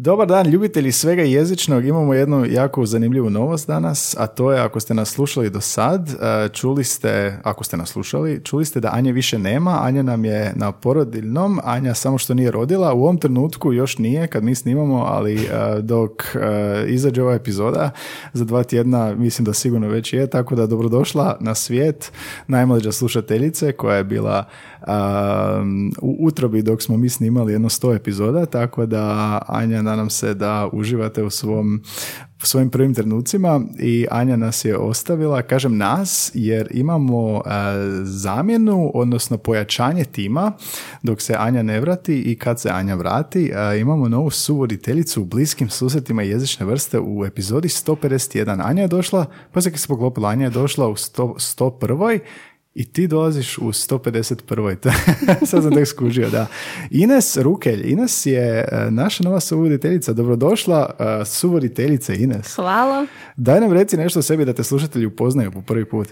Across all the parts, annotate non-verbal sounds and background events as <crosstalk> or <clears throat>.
Dobar dan, ljubitelji svega jezičnog. Imamo jednu jako zanimljivu novost danas, a to je ako ste nas slušali do sad, e, čuli ste, ako ste nas slušali, čuli ste da Anje više nema. Anja nam je na porodiljnom, Anja samo što nije rodila. U ovom trenutku još nije kad mi snimamo, ali e, dok e, izađe ova epizoda za dva tjedna, mislim da sigurno već je, tako da dobrodošla na svijet najmlađa slušateljice koja je bila u utrobi dok smo mi snimali jedno sto epizoda, tako da Anja nadam se da uživate u svom svojim prvim trenucima i Anja nas je ostavila, kažem nas, jer imamo zamjenu, odnosno pojačanje tima dok se Anja ne vrati i kad se Anja vrati, imamo novu suvoditeljicu u bliskim susretima jezične vrste u epizodi 151. Anja je došla, pa se se poklopila, Anja je došla u 100, 101 i ti dolaziš u 151. <laughs> Sad sam tek skužio, da. Ines Rukelj. Ines je e, naša nova suvoditeljica. Dobrodošla, uh, suvoditeljica Ines. Hvala. Daj nam reci nešto o sebi da te slušatelji upoznaju po prvi put.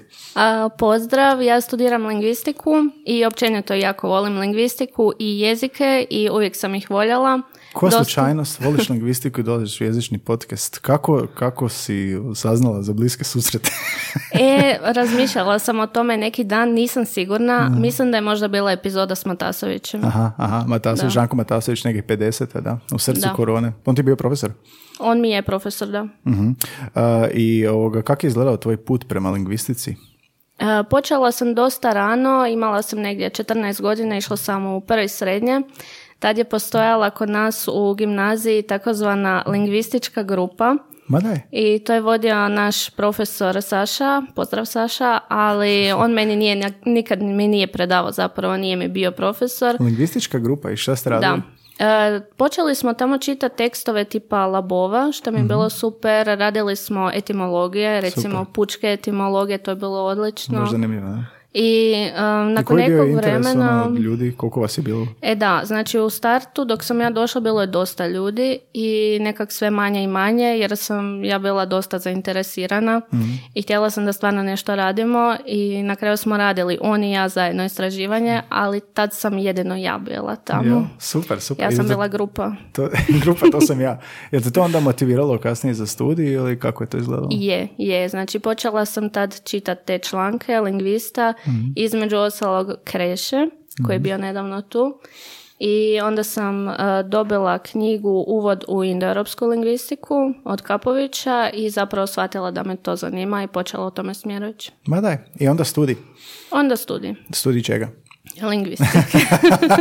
pozdrav, ja studiram lingvistiku i općenito jako volim lingvistiku i jezike i uvijek sam ih voljela. Koja slučajnost, voliš lingvistiku i dolaziš u jezični podcast. Kako, kako si saznala za bliske susrete? <laughs> e, razmišljala sam o tome neki dan, nisam sigurna. Mislim da je možda bila epizoda s Matasovićem. Aha, aha, Matasović, Žanko Matasović, nekih 50. da, u srcu da. korone. On ti je bio profesor? On mi je profesor, da. Uh-huh. I ovoga, kako je izgledao tvoj put prema lingvistici? Uh, počela sam dosta rano, imala sam negdje 14 godina, išla sam u prvi srednje. Tad je postojala kod nas u gimnaziji takozvana lingvistička grupa. Ma daj. I to je vodio naš profesor Saša, pozdrav Saša, ali on meni nije, nikad mi nije predavao zapravo, nije mi bio profesor. Lingvistička grupa i šta ste radili? Da. E, počeli smo tamo čitati tekstove tipa Labova, što mi je bilo mhm. super. Radili smo etimologije, recimo pučke etimologije, to je bilo odlično. Možda zanimljivo, i um, nakon I nekog vremena... Ono, ljudi, koliko vas je bilo? E da, znači u startu dok sam ja došla bilo je dosta ljudi i nekak sve manje i manje jer sam ja bila dosta zainteresirana mhm. i htjela sam da stvarno nešto radimo i na kraju smo radili on i ja zajedno istraživanje, ali tad sam jedino ja bila tamo. Ja, super, super. Ja sam bila grupa. To, <laughs> grupa, to sam ja. Je te to onda motiviralo kasnije za studij ili kako je to izgledalo? Je, je. Znači počela sam tad čitati te članke, lingvista, mm između ostalog Kreše, koji je mhm. bio nedavno tu. I onda sam uh, dobila knjigu Uvod u indoeuropsku lingvistiku od Kapovića i zapravo shvatila da me to zanima i počela o tome smjerujući. Ma daj, i onda studij? Onda studij. Studij čega? Lingvistika.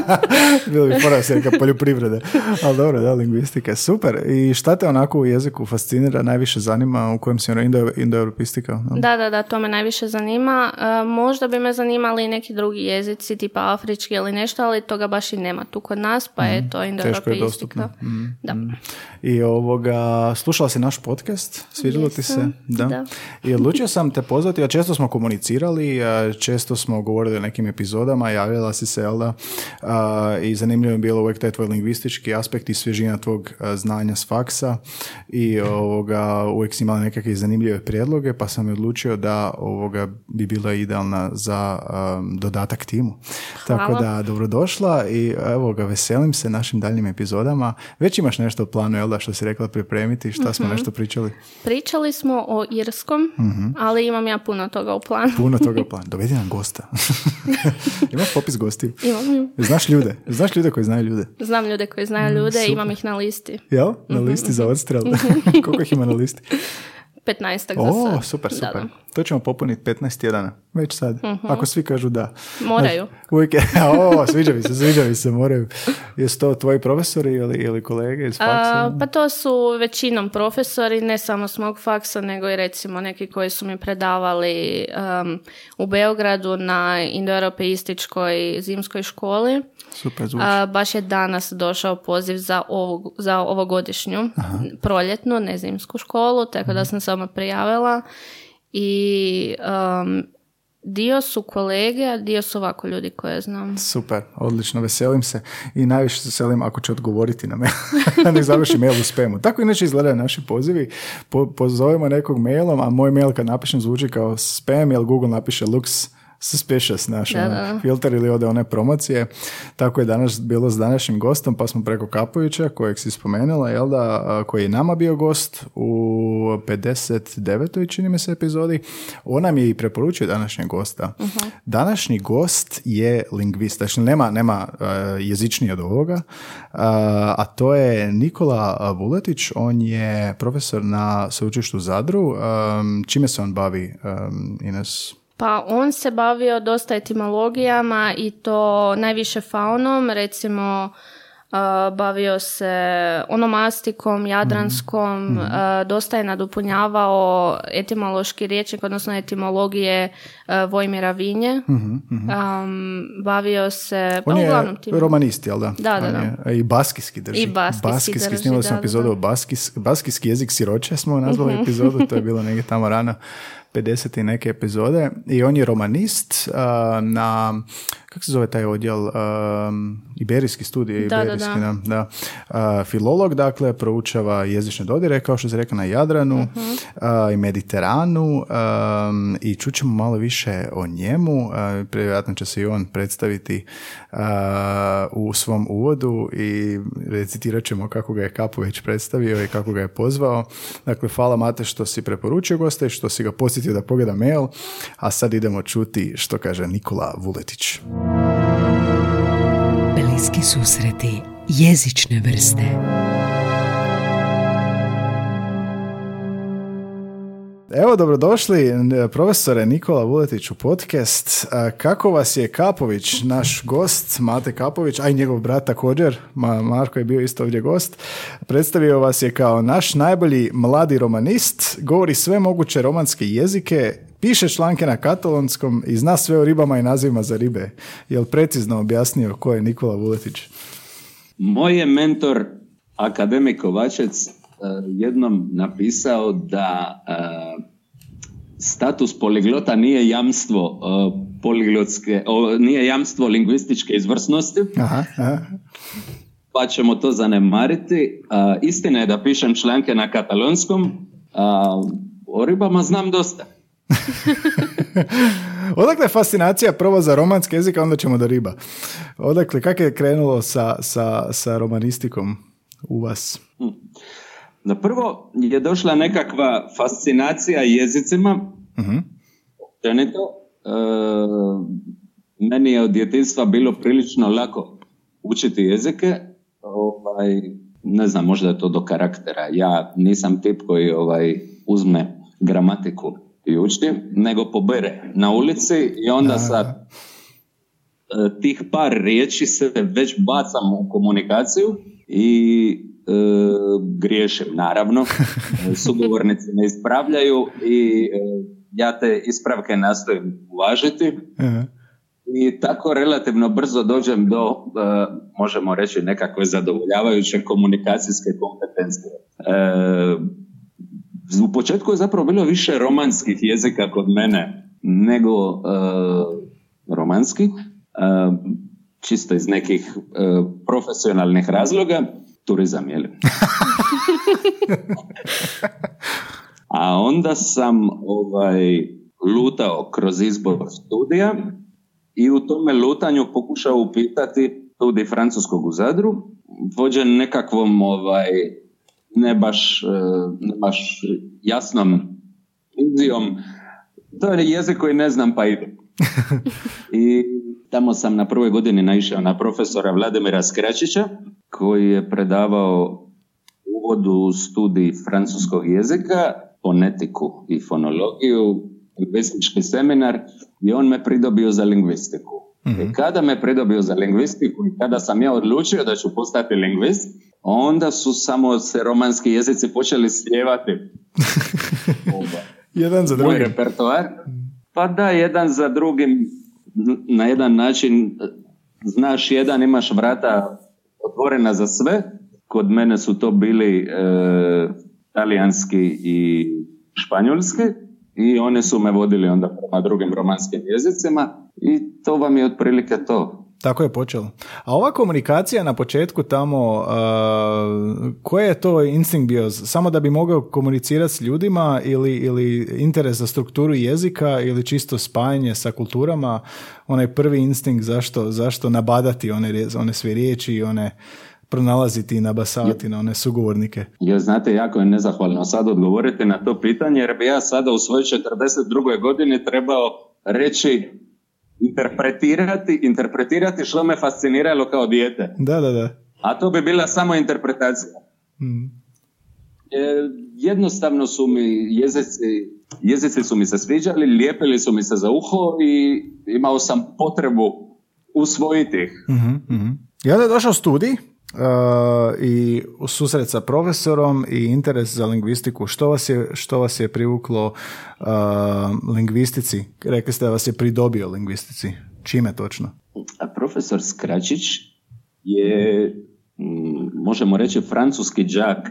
<laughs> Bilo bi fora se poljoprivrede. Ali dobro, da, lingvistika. Super. I šta te onako u jeziku fascinira, najviše zanima, u kojem si ono indo, indoeuropistika? Da, da, da, to me najviše zanima. E, možda bi me zanimali i neki drugi jezici, tipa afrički ili nešto, ali toga baš i nema tu kod nas, pa je mhm. to indoeuropistika. Mm. Da. Mhm. I ovoga, slušala si naš podcast? Svidjelo ti se? Da. da. I odlučio sam te pozvati, a često smo komunicirali, često smo govorili o nekim epizodama, javljala si se, jel da? I zanimljivo je bilo uvijek taj tvoj lingvistički aspekt i svježina tvog znanja s faksa i ovoga, uvijek si imala nekakve zanimljive prijedloge, pa sam odlučio da ovoga bi bila idealna za dodatak timu. Tako da, dobrodošla i evo ga, veselim se našim daljnjim epizodama. Već imaš nešto u planu, jel da, što si rekla pripremiti, šta smo mhm. nešto pričali? Pričali smo o Irskom, mhm. ali imam ja puno toga u planu. puno toga u <laughs> planu. Dovedi nam gosta. <laughs> Imaš popis gostiju? Imam. Znaš ljude? Znaš ljude koji znaju ljude? Znam ljude koji znaju mm, ljude, imam ih na listi. Jel? Na mhm. listi za odstrel? Koliko ih ima na listi? <laughs> 15 za sad. super, super. To ćemo popuniti 15 tjedana, već sad. uh Ako svi kažu da. Moraju. uvijek je, <laughs> o, sviđa mi se, sviđa mi se, moraju. Jesu to tvoji profesori ili, ili kolege iz faksa? pa to su većinom profesori, ne samo s mog faksa, nego i recimo neki koji su mi predavali um, u Beogradu na indoeuropeističkoj zimskoj školi. Super, baš je danas došao poziv za, ovu, za ovogodišnju Aha. proljetnu, ne zimsku školu, tako da mhm. sam samo prijavila i um, dio su kolege, a dio su ovako ljudi koje znam. Super, odlično, veselim se i najviše se veselim ako će odgovoriti na mail, <laughs> ne završi mail u spamu. Tako inače izgledaju naši pozivi, po, pozovemo nekog mailom, a moj mail kad napišem zvuči kao spam, jer Google napiše looks suspicious naš ono, filter ili ode one promocije. Tako je danas bilo s današnjim gostom, pa smo preko Kapovića, kojeg si spomenula, jel da, koji je nama bio gost u 59. čini mi se epizodi. On nam je i preporučio današnjeg gosta. uh Današnji gost je lingvist, znači nema, nema uh, jezičniji od ovoga, a to je Nikola Vuletić, on je profesor na sveučilištu Zadru. Um, čime se on bavi, um, Ines? Pa on se bavio dosta etimologijama i to najviše faunom, recimo bavio se onomastikom, jadranskom, mm dosta je nadopunjavao etimološki riječnik, odnosno etimologije Vojmira Vinje. mm bavio se... Pa On je romanist, jel da? Da, da, da. I baskijski drži. I baskijski, baskijski drži, snimali smo epizodu o baskijski jezik siroče smo nazvali mhm. epizodu, to je bilo <laughs> negdje tamo rano. 50 i neke epizode i on je romanist na kako se zove taj odjel um, Iberijski studij da, Iberijski, da, da. da. filolog dakle proučava jezične dodire kao što se rekao na Jadranu uh i Mediteranu um, i čućemo malo više o njemu vjerojatno će se i on predstaviti u svom uvodu i recitirat ćemo kako ga je Kapu već predstavio i kako ga je pozvao dakle hvala Mate što si preporučio goste što si ga posjetio da pogleda mail a sad idemo čuti što kaže Nikola Vuletić Bliski susreti jezične vrste Evo, dobrodošli profesore Nikola Vuletić u podcast. Kako vas je Kapović, naš gost, Mate Kapović, a i njegov brat također, Marko je bio isto ovdje gost, predstavio vas je kao naš najbolji mladi romanist, govori sve moguće romanske jezike, piše članke na katalonskom i zna sve o ribama i nazivima za ribe. Jel precizno objasnio ko je Nikola Vuletić? Moj je mentor, akademik Kovačec, E, jednom napisao da e, status poliglota nije jamstvo e, poliglotske, nije jamstvo lingvističke izvrsnosti. Aha, Pa ćemo to zanemariti. Istina je da pišem članke na katalonskom, a o ribama znam dosta. <laughs> Odakle je fascinacija prvo za romanski jezik, a onda ćemo do riba. Odakle, kako je krenulo sa, sa, sa romanistikom u vas? Hm. Na prvo je došla nekakva fascinacija jezicima. Uh-huh. meni je od djetinstva bilo prilično lako učiti jezike. Ovaj, ne znam, možda je to do karaktera. Ja nisam tip koji ovaj, uzme gramatiku i uči, nego pobere na ulici i onda sa e, tih par riječi se već bacam u komunikaciju i E, griješim naravno, <laughs> sugovornici ne ispravljaju i e, ja te ispravke nastojim uvažiti. I tako relativno brzo dođem do, e, možemo reći, nekakve zadovoljavajuće komunikacijske kompetencije. U početku je zapravo bilo više romanskih jezika kod mene nego romanskih, čisto iz nekih profesionalnih razloga turizam, je li? <laughs> A onda sam ovaj, lutao kroz izbor studija i u tome lutanju pokušao upitati studij francuskog u Zadru, vođen nekakvom ovaj, ne baš, eh, ne baš jasnom vizijom. To je jezik koji ne znam pa ide. <laughs> I tamo sam na prvoj godini naišao na profesora Vladimira Skračića koji je predavao uvodu u studij francuskog jezika, fonetiku i fonologiju, lingvistički seminar i on me pridobio za lingvistiku. Mm I kada me pridobio za lingvistiku i kada sam ja odlučio da ću postati lingvist, onda su samo se romanski jezici počeli sljevati. <laughs> jedan za drugim. repertoar. Pa da, jedan za drugim na jedan način znaš jedan, imaš vrata otvorena za sve. Kod mene su to bili e, talijanski i španjolski i one su me vodili onda prema drugim romanskim jezicima i to vam je otprilike to. tako je počelo. A ova komunikacija na početku tamo, uh, koji je to instinkt bio? Samo da bi mogao komunicirati s ljudima ili, ili interes za strukturu jezika ili čisto spajanje sa kulturama? Onaj prvi instinkt zašto, zašto nabadati one, one sve riječi i one pronalaziti i nabasavati na one sugovornike? Ja, znate, jako je nezahvalno sad odgovoriti na to pitanje, jer bi ja sada u svojoj 42. godini trebao reći interpretirati, interpretirati što me fasciniralo kao dijete. Da, da, da. A to bi bila samo interpretacija. Mm. E, jednostavno su mi jezici, jezici su mi se sviđali, lijepili su mi se za uho i imao sam potrebu usvojiti ih. Mm-hmm, mm I onda je došao studij Uh, i susret sa profesorom i interes za lingvistiku. Što vas je, što vas je privuklo uh, lingvistici? Rekli ste da vas je pridobio lingvistici. Čime točno? A profesor Skračić je, možemo reći, francuski džak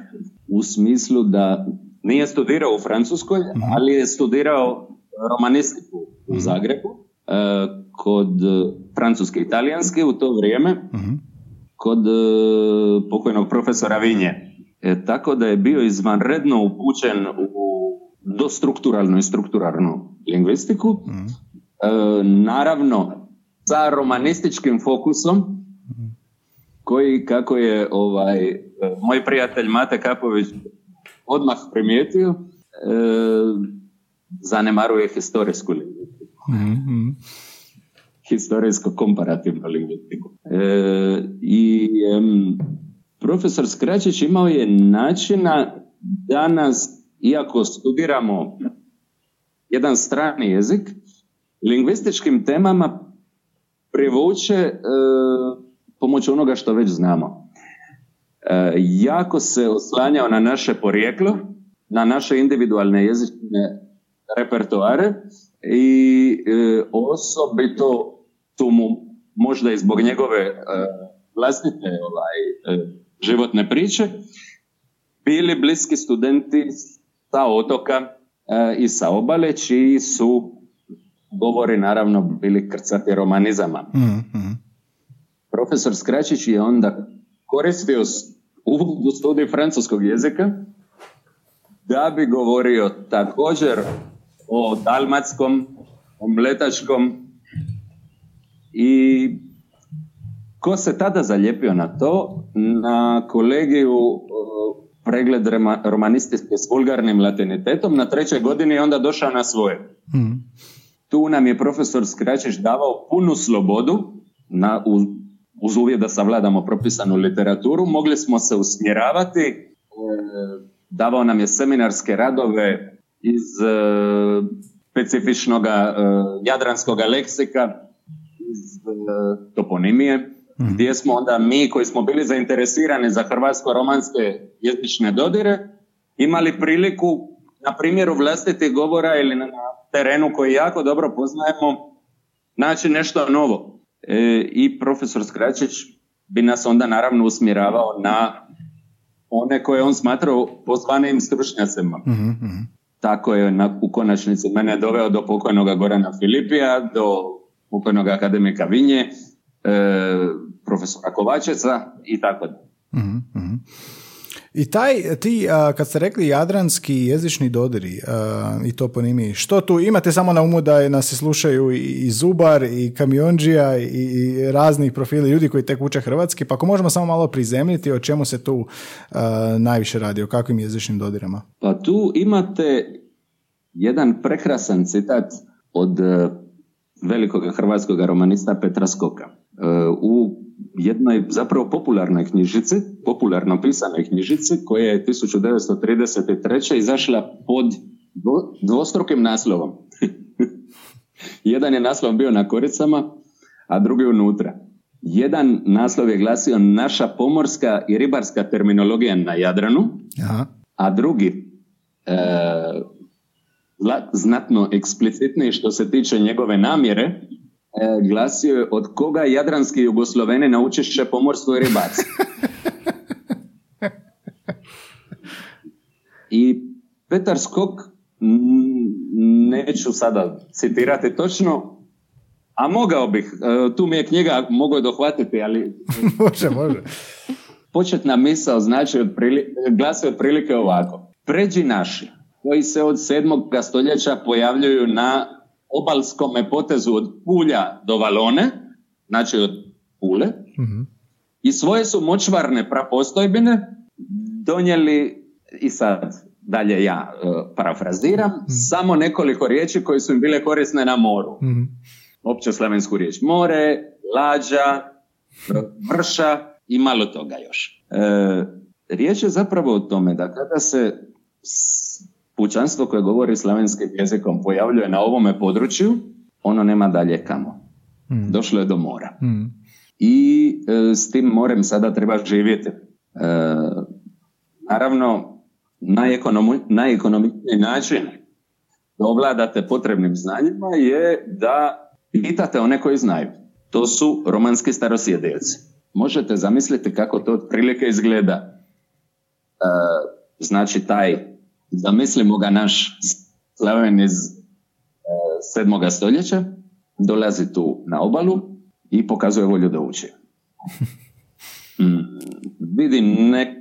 u smislu da nije studirao u Francuskoj, uh ali je studirao romanistiku u uh Zagrebu uh, kod francuske i italijanske u to vrijeme. uh kod e, pokojnog profesora Vinje. E, tako da je bio izvanredno upućen u dostrukturalnu i strukturalnu lingvistiku. Mm. E, naravno, sa romanističkim fokusom, koji, kako je ovaj, e, moj prijatelj Mate Kapović odmah primijetio, e, zanemaruje historijsku lingvistiku. Mm-hmm historijsko-komparativnu lingvistiku. E, I profesor Skračić imao je načina da nas, iako studiramo jedan strani jezik, lingvističkim temama privuče e, pomoću onoga što već znamo. E, jako se oslanjao na naše porijeklo, na naše individualne jezične repertoare i e, osobito tu mu možda i zbog njegove e, vlastite ovaj, e, životne priče bili bliski studenti sa otoka e, i sa obale čiji su govori naravno bili krcati romanizama. mm Profesor Skračić je onda koristio u studiju francuskog jezika da bi govorio također o dalmatskom, o mletačkom, i ko se tada zalijepio na to? Na kolegiju pregled romanistike s vulgarnim latinitetom na trećoj godini je onda došao na svoje. Hmm. Tu nam je profesor Skračić davao punu slobodu na, uz, uz uvjet da savladamo propisanu literaturu. Mogli smo se usmjeravati, e, davao nam je seminarske radove iz e, specifičnog e, jadranskog leksika toponimije, mm. gdje smo onda mi koji smo bili zainteresirani za hrvatsko-romanske jezične dodire, imali priliku na primjeru vlastitih govora ili na terenu koji jako dobro poznajemo, naći nešto novo. E, I profesor Skračić bi nas onda naravno usmjeravao na one koje on smatrao pozvanim stručnjacima. mm Tako je na, u konačnici mene doveo do pokojnog Gorana Filipija, do pokojnog akademika Vinje, e, profesora Kovačeca i tako da. mm I taj, ti, kad ste rekli jadranski jezični dodiri i to po nimi, što tu imate samo na umu da nas slušaju i Zubar i Kamionđija i, i raznih profili ljudi koji tek uče hrvatski, pa ako možemo samo malo prizemljiti o čemu se tu najviše radi, o kakvim jezičnim dodirama? Pa tu imate jedan prekrasan citat od velikog hrvatskog romanista Petra Skoka. E, u jednoj zapravo popularnoj knjižici, popularno pisanoj knjižici koja je 1933. izašla pod dvostrukim naslovom. <laughs> Jedan je naslov bio na koricama, a drugi unutra. Jedan naslov je glasio naša pomorska i ribarska terminologija na Jadranu, Aha. a drugi e, znatno eksplicitniji što se tiče njegove namjere, e, glasio je od koga jadranski jugosloveni naučiše pomorstvo i ribarstvo. I Petar Skok, neću sada citirati točno, A mogao bih, e, tu mi je knjiga, mogu je dohvatiti, ali... <laughs> može, može. Početna misao znači otprilike, glasi otprilike ovako. Pređi naši, koji se od sedmog stoljeća pojavljuju na obalskome potezu od Pulja do Valone, znači od Pule, mm i svoje su močvarne prapostojbine donijeli, i sad dalje ja uh, parafraziram, mm samo nekoliko riječi koje su im bile korisne na moru. mm Opće slavensku riječ more, lađa, vrša i malo toga još. E, riječ je zapravo o tome da kada se pučanstvo koje govori slavenskim jezikom pojavljuje na ovome području, ono nema dalje kamo. Mm. Došlo je do mora. Mm. I e, s tim morem sada treba živjeti. E, naravno, najekonomičniji način da ovladate potrebnim znanjima je da pitate one koji znaju. To su romanski starosjedelci. Možete zamisliti kako to otprilike izgleda. E, znači taj, zamislimo ga naš slaven iz e, sedmoga stoljeća, dolazi tu na obalu i pokazuje volju da uči. <laughs> Mm, vidi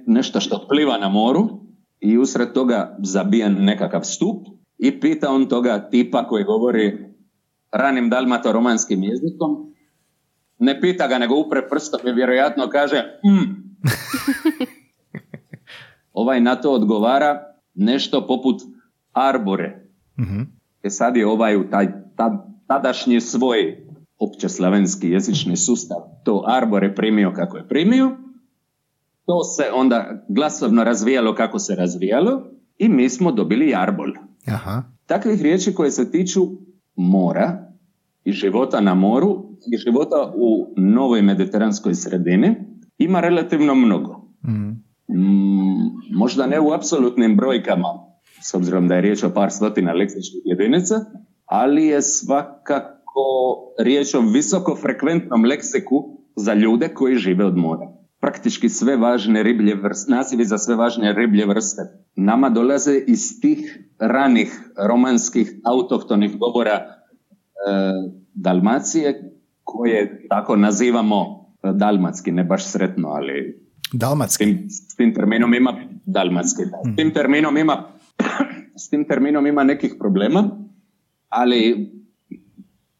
nešto što pliva na moru i usred toga zabija nekakav stup i pita on toga tipa koji govori ranim dalmato-romanskim jezikom. Ne pita ga, nego upre prstom i vjerojatno kaže mm. <laughs> ovaj na to odgovara nešto poput arbore. mm E sad je ovaj u taj tadašnji svoj opće slavenski jezični sustav to arbore primio kako je primio. To se onda glasovno razvijalo kako se razvijalo i mi smo dobili arbol. Aha. Takvih riječi koje se tiču mora i života na moru i života u novoj mediteranskoj sredini ima relativno mnogo. Mm. Možda ne u apsolutnim brojkama, s obzirom da je riječ o par stotina leksičkih jedinica, ali je svakako riječ o visoko frekventnom leksiku za ljude koji žive od mora. Praktički sve važne riblje vrste, nazivi za sve važne riblje vrste nama dolaze iz tih ranih romanskih autohtonih govora E, Dalmacije koje tako nazivamo e, dalmatski, ne baš sretno, ali Dalmatski. S tim, terminom ima dalmatski. S tim terminom ima <clears throat> s tim terminom ima nekih problema, ali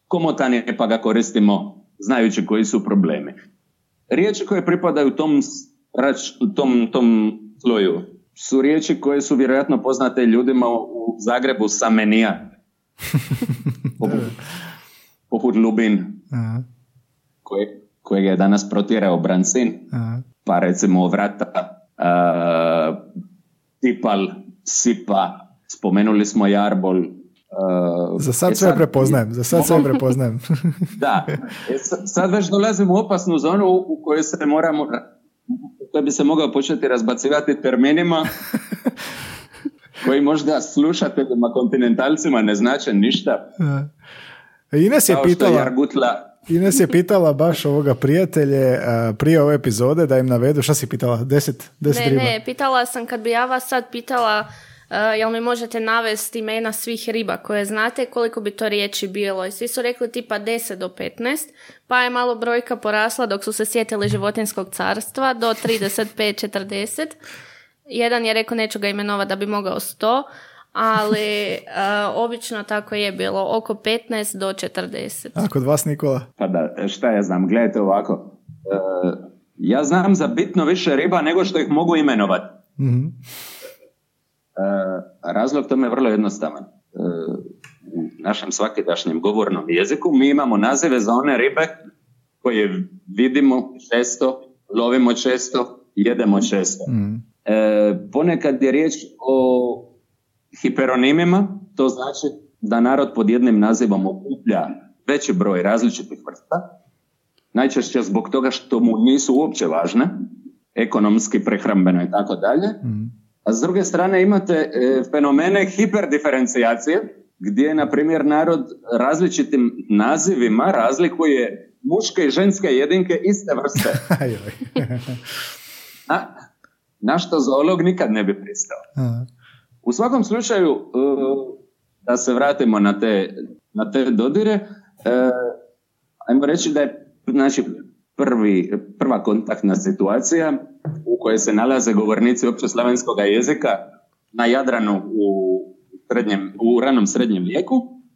komotan je pa ga koristimo znajući koji su problemi. Riječi koje pripadaju tom, tom, tom sloju su riječi koje su vjerojatno poznate ljudima u Zagrebu samenija. <laughs> poput, Lubin, koje, kojeg je danas protjerao Brancin, pa recimo Vrata, uh, Tipal, Sipa, spomenuli smo Jarbol, Uh, za sad, e sve prepoznajem, za sad sve prepoznajem. <laughs> da, e sad već dolazim u opasnu zonu u kojoj se moramo, u kojoj bi se mogao početi razbacivati terminima <laughs> koji možda slušateljima kontinentalcima ne znače ništa. Ines je pitala, Ines je pitala baš ovoga prijatelje prije ove epizode da im navedu, šta si pitala, deset, deset ne, riba? Ne, pitala sam kad bi ja vas sad pitala jel mi možete navesti imena svih riba koje znate, koliko bi to riječi bilo. I svi su rekli tipa 10 do 15, pa je malo brojka porasla dok su se sjetili životinskog carstva do 35-40. Jedan je rekao neću ga imenovati da bi mogao 100, ali uh, <laughs> obično tako je bilo, oko 15 do 40. A kod vas Nikola? Pa da, šta ja znam, gledajte ovako. Uh, ja znam za bitno više riba nego što ih mogu imenovati. mm razlog tome je vrlo jednostavan. u našem svakidašnjem govornom jeziku mi imamo nazive za one ribe koje vidimo često, lovimo često, jedemo često. mm E, ponekad je riječ o hiperonimima, to znači da narod pod jednim nazivom okuplja veći broj različitih vrsta, najčešće zbog toga što mu nisu uopće važne, ekonomski, prehrambeno i tako dalje. Mm. A s druge strane imate e, fenomene hiperdiferencijacije, gdje, na primjer, narod različitim nazivima razlikuje muške i ženske jedinke iste vrste. <laughs> A, na što zoolog nikad ne bi pristao. U svakom slučaju, e, da se vratimo na te, na te dodire, e, ajmo reći da je znači, prvi, prva kontaktna situacija u kojoj se nalaze govornici opće slavenskog jezika na Jadranu u, srednjem, u ranom srednjem vijeku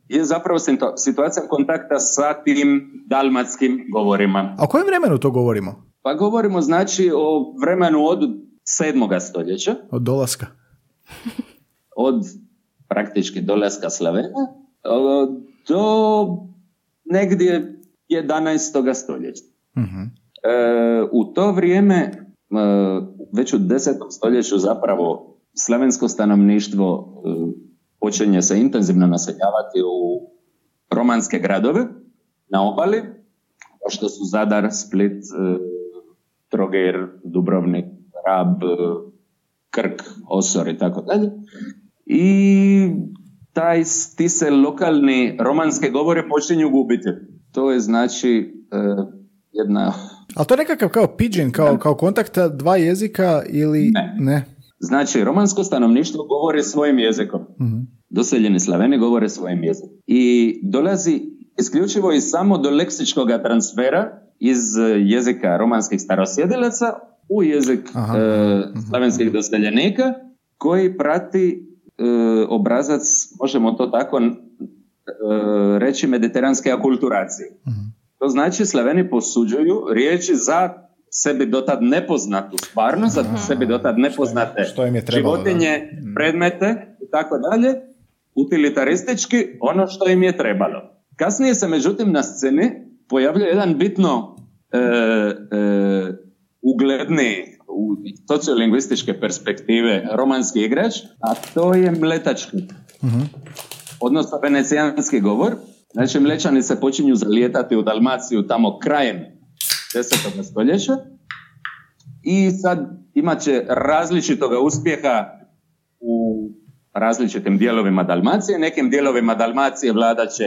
je zapravo situacija kontakta sa tim dalmatskim govorima. A o kojem vremenu to govorimo? Pa govorimo znači o vremenu od sedmoga stoljeća. Od dolaska. <laughs> od praktički dolaska Slavena do negdje 11. stoljeća. uh u to vrijeme, e, već u 10. stoljeću zapravo slavensko stanovništvo e, počinje se intenzivno naseljavati u romanske gradove na obali, kao što su Zadar, Split, Trogir, Dubrovnik, Rab, Krk, Osor i tako dalje. I taj, ti se lokalni romanske govore počinju gubiti. To je znači uh, jedna... Ali to je nekakav kao pidgin, kao, kao kontakta dva jezika ili... Ne. ne. Znači, romansko stanovništvo govori svojim jezikom. uh Doseljeni slaveni govore svojim jezikom. I dolazi isključivo i samo do leksičkog transfera iz jezika romanskih starosjedilaca u jezik aha, e, slavenskih doseljenika koji prati obrazac, možemo to tako e, reći, mediteranske akulturacije. To znači Slaveni posuđuju riječi za sebi dotad nepoznatu stvarnost, za sebi dotad nepoznate što je životinje, mhm. predmete i tako dalje, utilitaristički ono što im je trebalo. Kasnije se međutim na sceni pojavljuje jedan bitno e, e, ugledni u sociolingvističke perspektive romanski igrač, a to je mletački. uh Odnosno venecijanski govor. Znači, mlečani se počinju zalijetati u Dalmaciju tamo krajem 10. stoljeća i sad imat će različitog uspjeha u različitim dijelovima Dalmacije. Nekim dijelovima Dalmacije vladat će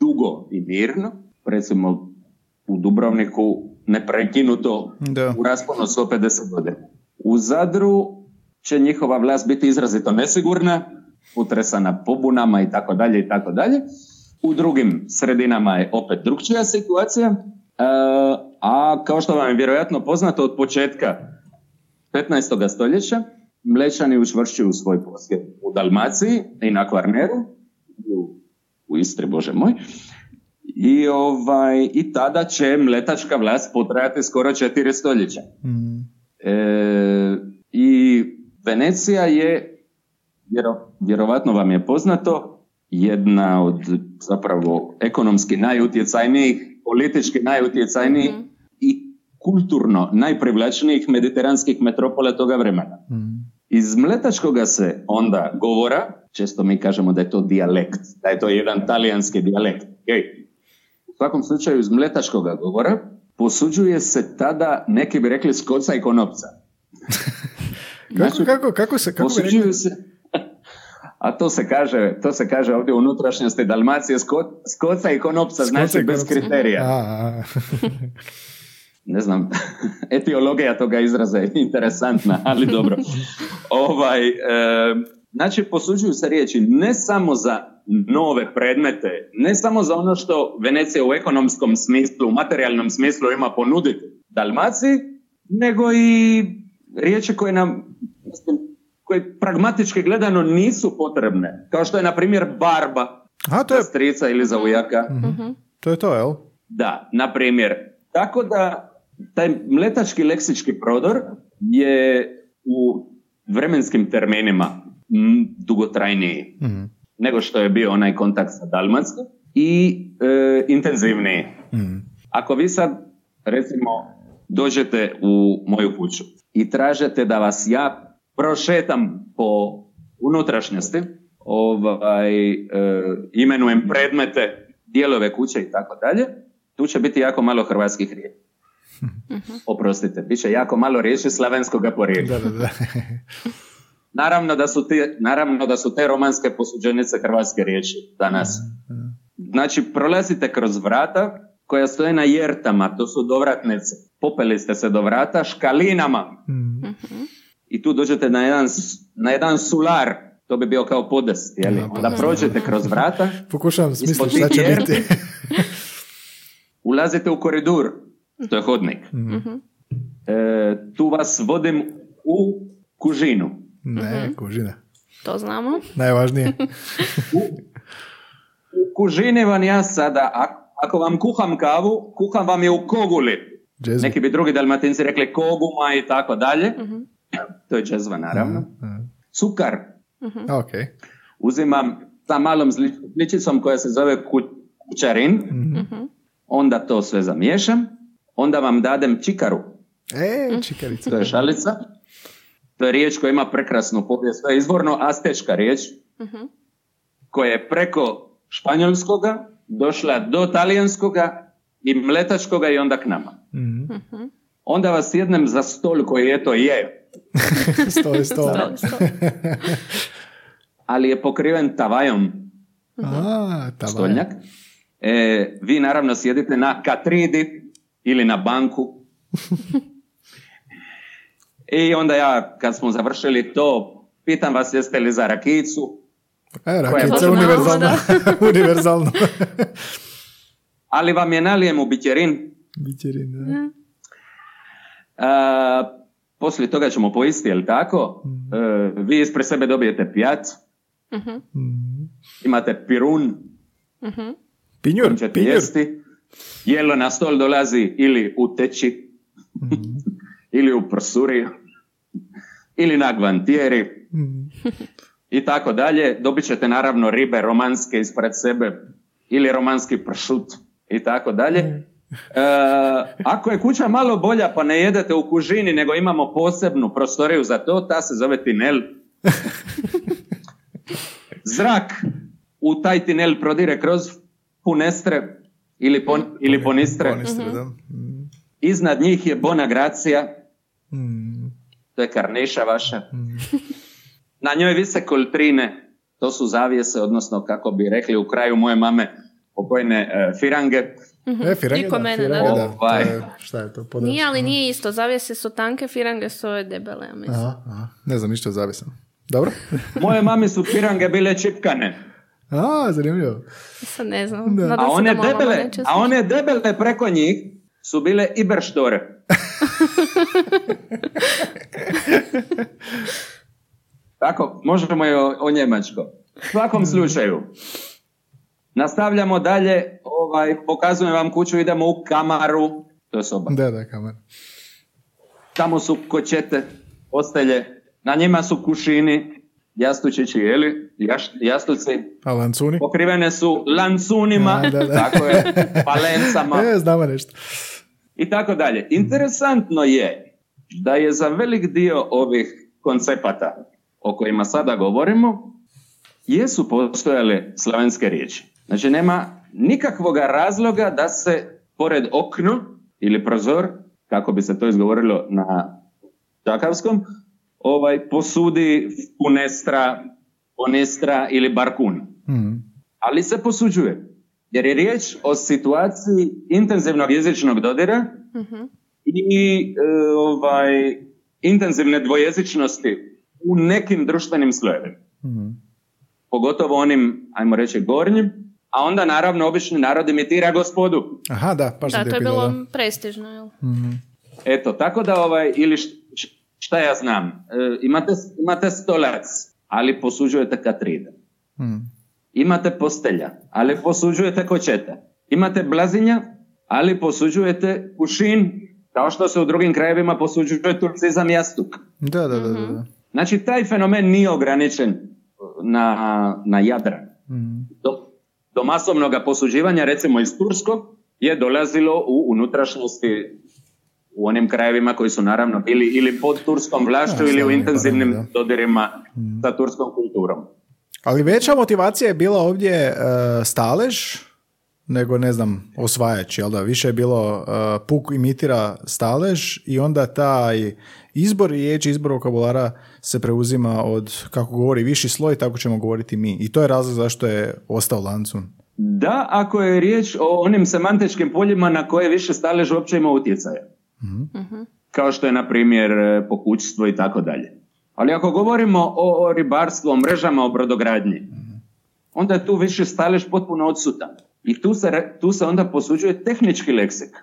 dugo i mirno. Recimo u Dubrovniku neprekinuto da. u rasponu 150 godina. U Zadru će njihova vlast biti izrazito nesigurna, utresana pobunama i tako dalje i tako dalje. U drugim sredinama je opet drugčija situacija, e, a kao što vam je vjerojatno poznato od početka 15. stoljeća, Mlečani učvršćuju svoj posjed u Dalmaciji i na Kvarneru, u, u Istri, bože moj, i, ovaj, I tada će mletačka vlast potrajati skoro četiri stoljeća. Mm. E, I Venecija je, vjero, vjerovatno vam je poznato, jedna od zapravo ekonomski najutjecajnijih, politički najutjecajnijih mm. i kulturno najprivlačnijih mediteranskih metropola toga vremena. Mm. Iz mletačkoga se onda govora, često mi kažemo da je to dijalekt, da je to jedan talijanski dijalekt. Okay svakom slučaju iz mletačkog govora posuđuje se tada, neki bi rekli skoca i konopca. <laughs> kako, kako, kako se, kako posuđuju se, <laughs> a to se kaže, to se kaže ovdje u unutrašnjosti Dalmacije, sko, skoca i konopca, znači bez kriterija. A, <laughs> ne znam, etiologija toga izraza je interesantna, ali dobro. ovaj, e, znači, posuđuju se riječi ne samo za nove predmete, ne samo za ono što Venecija u ekonomskom smislu, u materijalnom smislu ima ponuditi Dalmaciji, nego i riječi koje nam koje pragmatički gledano nisu potrebne, kao što je na primjer barba A, to je... za strica ili za ujaka. mm To je to, jel? Da, na primjer. Tako da taj mletački leksički prodor je u vremenskim terminima dugotrajniji. mm nego što je bio onaj kontakt sa Dalmatskom i e, intenzivniji. Mm. Ako vi sad recimo dođete u moju kuću i tražete da vas ja prošetam po unutrašnjosti, ovaj, e, imenujem predmete, dijelove kuće i tako dalje, tu će biti jako malo hrvatskih riječi. Mhm. Oprostite, bit će jako malo riječi slavenskog porijekla. <laughs> Naravno da su te, naravno da su te romanske posuđenice hrvatske riječi danas. Znači, prolazite kroz vrata koja stoje na jertama, to su dovratnice. Popeli ste se do vrata škalinama. I tu dođete na jedan, na jedan sular, to bi bio kao podest, jeli? Onda prođete kroz vrata. Pokušavam smisliti šta će biti. <laughs> ulazite u koridor, to je hodnik. E, tu vas vodim u kužinu. Ne, kužina. To znamo. Najvažnije. <laughs> U kužini vam ja sada, ak- ako vam kuham kavu, kuham vam je u koguli. Jazz. Neki bi drugi dalmatinci rekli koguma i tako dalje. To je džezva, naravno. Cukar A, ok. uzimam sa malom zli- zličicom koja se zove ku- kućarin, onda to sve zamiješam, onda vam dadem čikaru, E, čikarica. to je šalica, to je riječ koja ima prekrasnu povijest, to je izvorno astečka riječ, koja je preko španjolskoga došla do talijanskoga i mletačkoga i onda k nama. Onda vas jednem za stol koji je to je, Sto je sto. To, to. ali je pokriven tavajom, A, tavaj. stolnjak. E, vi naravno sjedite na katridi ili na banku. <laughs> I onda ja, kad smo završili to, pitam vas jeste li za rakicu, E, rakica univerzalno. univerzalno. <laughs> <laughs> ali vam je nalijem u bićerin. Bićerin, da. A, poslije toga ćemo poisti, jel tako? E, vi ispred sebe dobijete pjat, imate pirun, Pinjur, kojim ćete pinjur. jesti. Jelo na stol dolazi ili u teči, ili u prsuri, ili na gvantijeri, i tako dalje. Dobit ćete naravno ribe romanske ispred sebe, ili romanski pršut, i tako dalje. E, ako je kuća malo bolja pa ne jedete u kužini nego imamo posebnu prostoriju za to, ta se zove tinel. <laughs> Zrak u taj tinel prodire kroz punestre ili, pon, ili ponistre. Ponistre, da. Mm. Iznad njih je Bona Gracija, Mm. to je karneša vaša. Na njoj vise koltrine, to su zavijese, odnosno kako bi rekli u kraju moje mame pokojne e, firange. E, firange, da, mene, firange, da. da. To Ovaj. je- Šta je to? Podravska. Nije, ali nije isto. Zavijese su tanke, firange su ove debele, ja mislim. Aha, aha. Ne znam ništa zavisam. Dobro? <laughs> Moje mami su firange bile čipkane, A, zanimljivo. Sad ne znam. Da. A one debele, a one debele preko njih su bile iberštore. <laughs> Tako, možemo i o, o njemačkom. U svakom slučaju, nastavljamo dalje, ovaj, pokazujem vam kuću, idemo u kamaru, to je soba. Da, da, kamer. Tamo su kočete, postelje, na njima su kušini, jastučići, jeli, jaš, jastuci, A lancuni? pokrivene su lancunima, A, da, da. tako je, palencama <laughs> E, znamo nešto. I tako dalje. Interesantno je da je za velik dio ovih koncepata o kojima sada govorimo, jesu postojale slavenske riječi. Znači nema nikakvog razloga da se pored okno ili prozor, kako bi se to izgovorilo na čakavskom, ovaj, posudi punestra, ponestra ili barkun Mm. ali se posuđuje. Jer je riječ o situaciji intenzivnog jezičnog dodira i e, ovaj, intenzivne dvojezičnosti u nekim društvenim slojevima. Mm. Pogotovo onim, ajmo reći, gornjim, a onda naravno obični narod imitira gospodu. Aha, da, pa Da, to je bilo da. prestižno, jel? Eto, tako da, ovaj, ili šta ja znam, e, imate, imate stolac, ali posuđujete katride. Mm. Imate postelja, ali posuđujete kočeta. Imate blazinja, ali posuđujete kušin, kao što se u drugim krajevima posuđuje turcizam jastuk. Da, da, da, da, da. Znači, taj fenomen nije ograničen na, na Jadran. Mm. Do, do masovnog posuđivanja, recimo iz Turskog, je dolazilo u unutrašnjosti u onim krajevima koji su naravno bili ili pod turskom vlašću ili u intenzivnim dodirima sa turskom kulturom. Ali veća motivacija je bila ovdje e, stalež nego, ne znam, osvajač, jel da? Više je bilo e, puk imitira stalež i onda taj izbor riječi, izbor vokabulara se preuzima od, kako govori viši sloj, tako ćemo govoriti mi. I to je razlog zašto je ostao lancun. Da, ako je riječ o onim semantičkim poljima na koje više stalež uopće ima utjecaja. Kao što je, na primjer, e, pokućstvo i tako dalje. Ali ako govorimo o, ribarstvu, o mrežama, o brodogradnji, onda je tu više stalež potpuno odsutan. I tu se, tu se onda posuđuje tehnički leksik.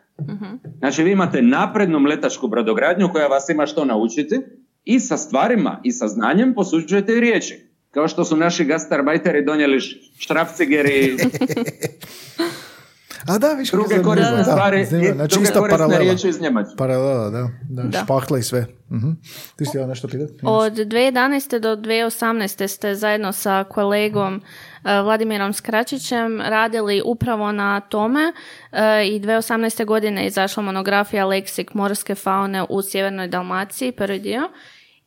Znači vi imate naprednu mletačku brodogradnju koja vas ima što naučiti i sa stvarima i sa znanjem posuđujete i riječi. Kao što su naši gastarbajteri donijeli štrafcigeri <laughs> A da, viš druge korisne stvari i znači, druge korisne paralela. riječi iz Njemačke. Paralela, da. da. da. Špahla i sve. Uh-huh. Ti si nešto pitati? Od 2011. do 2018. ste zajedno sa kolegom uh, Vladimirom Skračićem radili upravo na tome uh, i 2018. godine je izašla monografija Leksik morske faune u Sjevernoj Dalmaciji, prvi dio.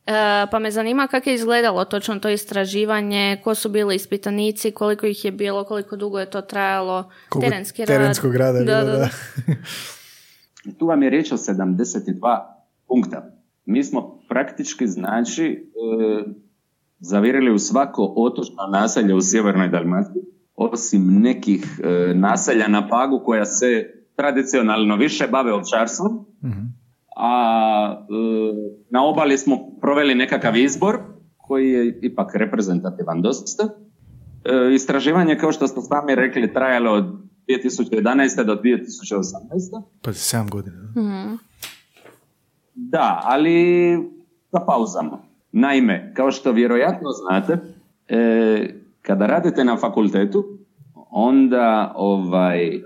E, pa me zanima kako je izgledalo točno to istraživanje, ko su bili ispitanici, koliko ih je bilo, koliko dugo je to trajalo, koliko terenski rad. Terenskog rada da, da, da. <laughs> tu vam je riječ o 72 punkta. Mi smo praktički, znači, e, zavirili u svako otočno naselje u Sjevernoj Dalmaciji, osim nekih e, naselja na Pagu koja se tradicionalno više bave ovčarstvom. mm a e, na obali smo proveli nekakav izbor koji je ipak reprezentativan dosta. E, istraživanje, kao što ste sami rekli, trajalo od 2011. do 2018. Pa 7 godina. mm Da, ali sa pauzama. Naime, kao što vjerojatno znate, e, kada radite na fakultetu, onda ovaj,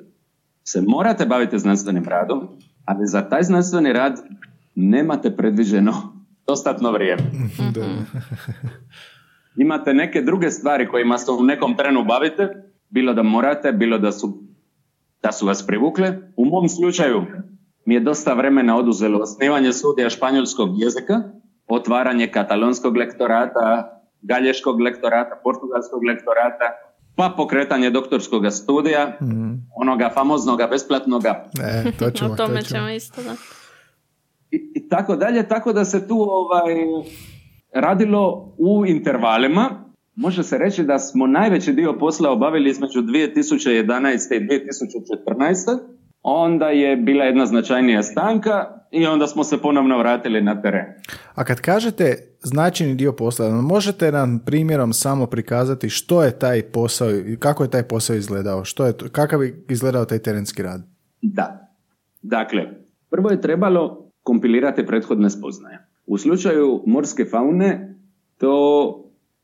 se morate baviti znanstvenim radom, ali za taj znanstveni rad nemate predviđeno dostatno vrijeme. <laughs> <laughs> Imate neke druge stvari kojima se u nekom trenu bavite, bilo da morate, bilo da su, da su vas privukle. U mom slučaju mi je dosta vremena oduzelo osnivanje studija španjolskog jezika, otvaranje katalonskog lektorata, galješkog lektorata, portugalskog lektorata, pa pokretanje doktorskog studija, mm. onoga famoznoga, besplatnoga. E, to ćemo, <laughs> o tome ćemo isto, da. I, I, tako dalje, tako da se tu ovaj, radilo u intervalima. Može se reći da smo najveći dio posla obavili između 2011. i 2014. Onda je bila jedna značajnija stanka i onda smo se ponovno vratili na teren. A kad kažete značajni dio posla, možete nam primjerom samo prikazati što je taj posao i kako je taj posao izgledao? Što je, kakav je izgledao taj terenski rad? Da. Dakle, prvo je trebalo kompilirati prethodne spoznaje. U slučaju morske faune to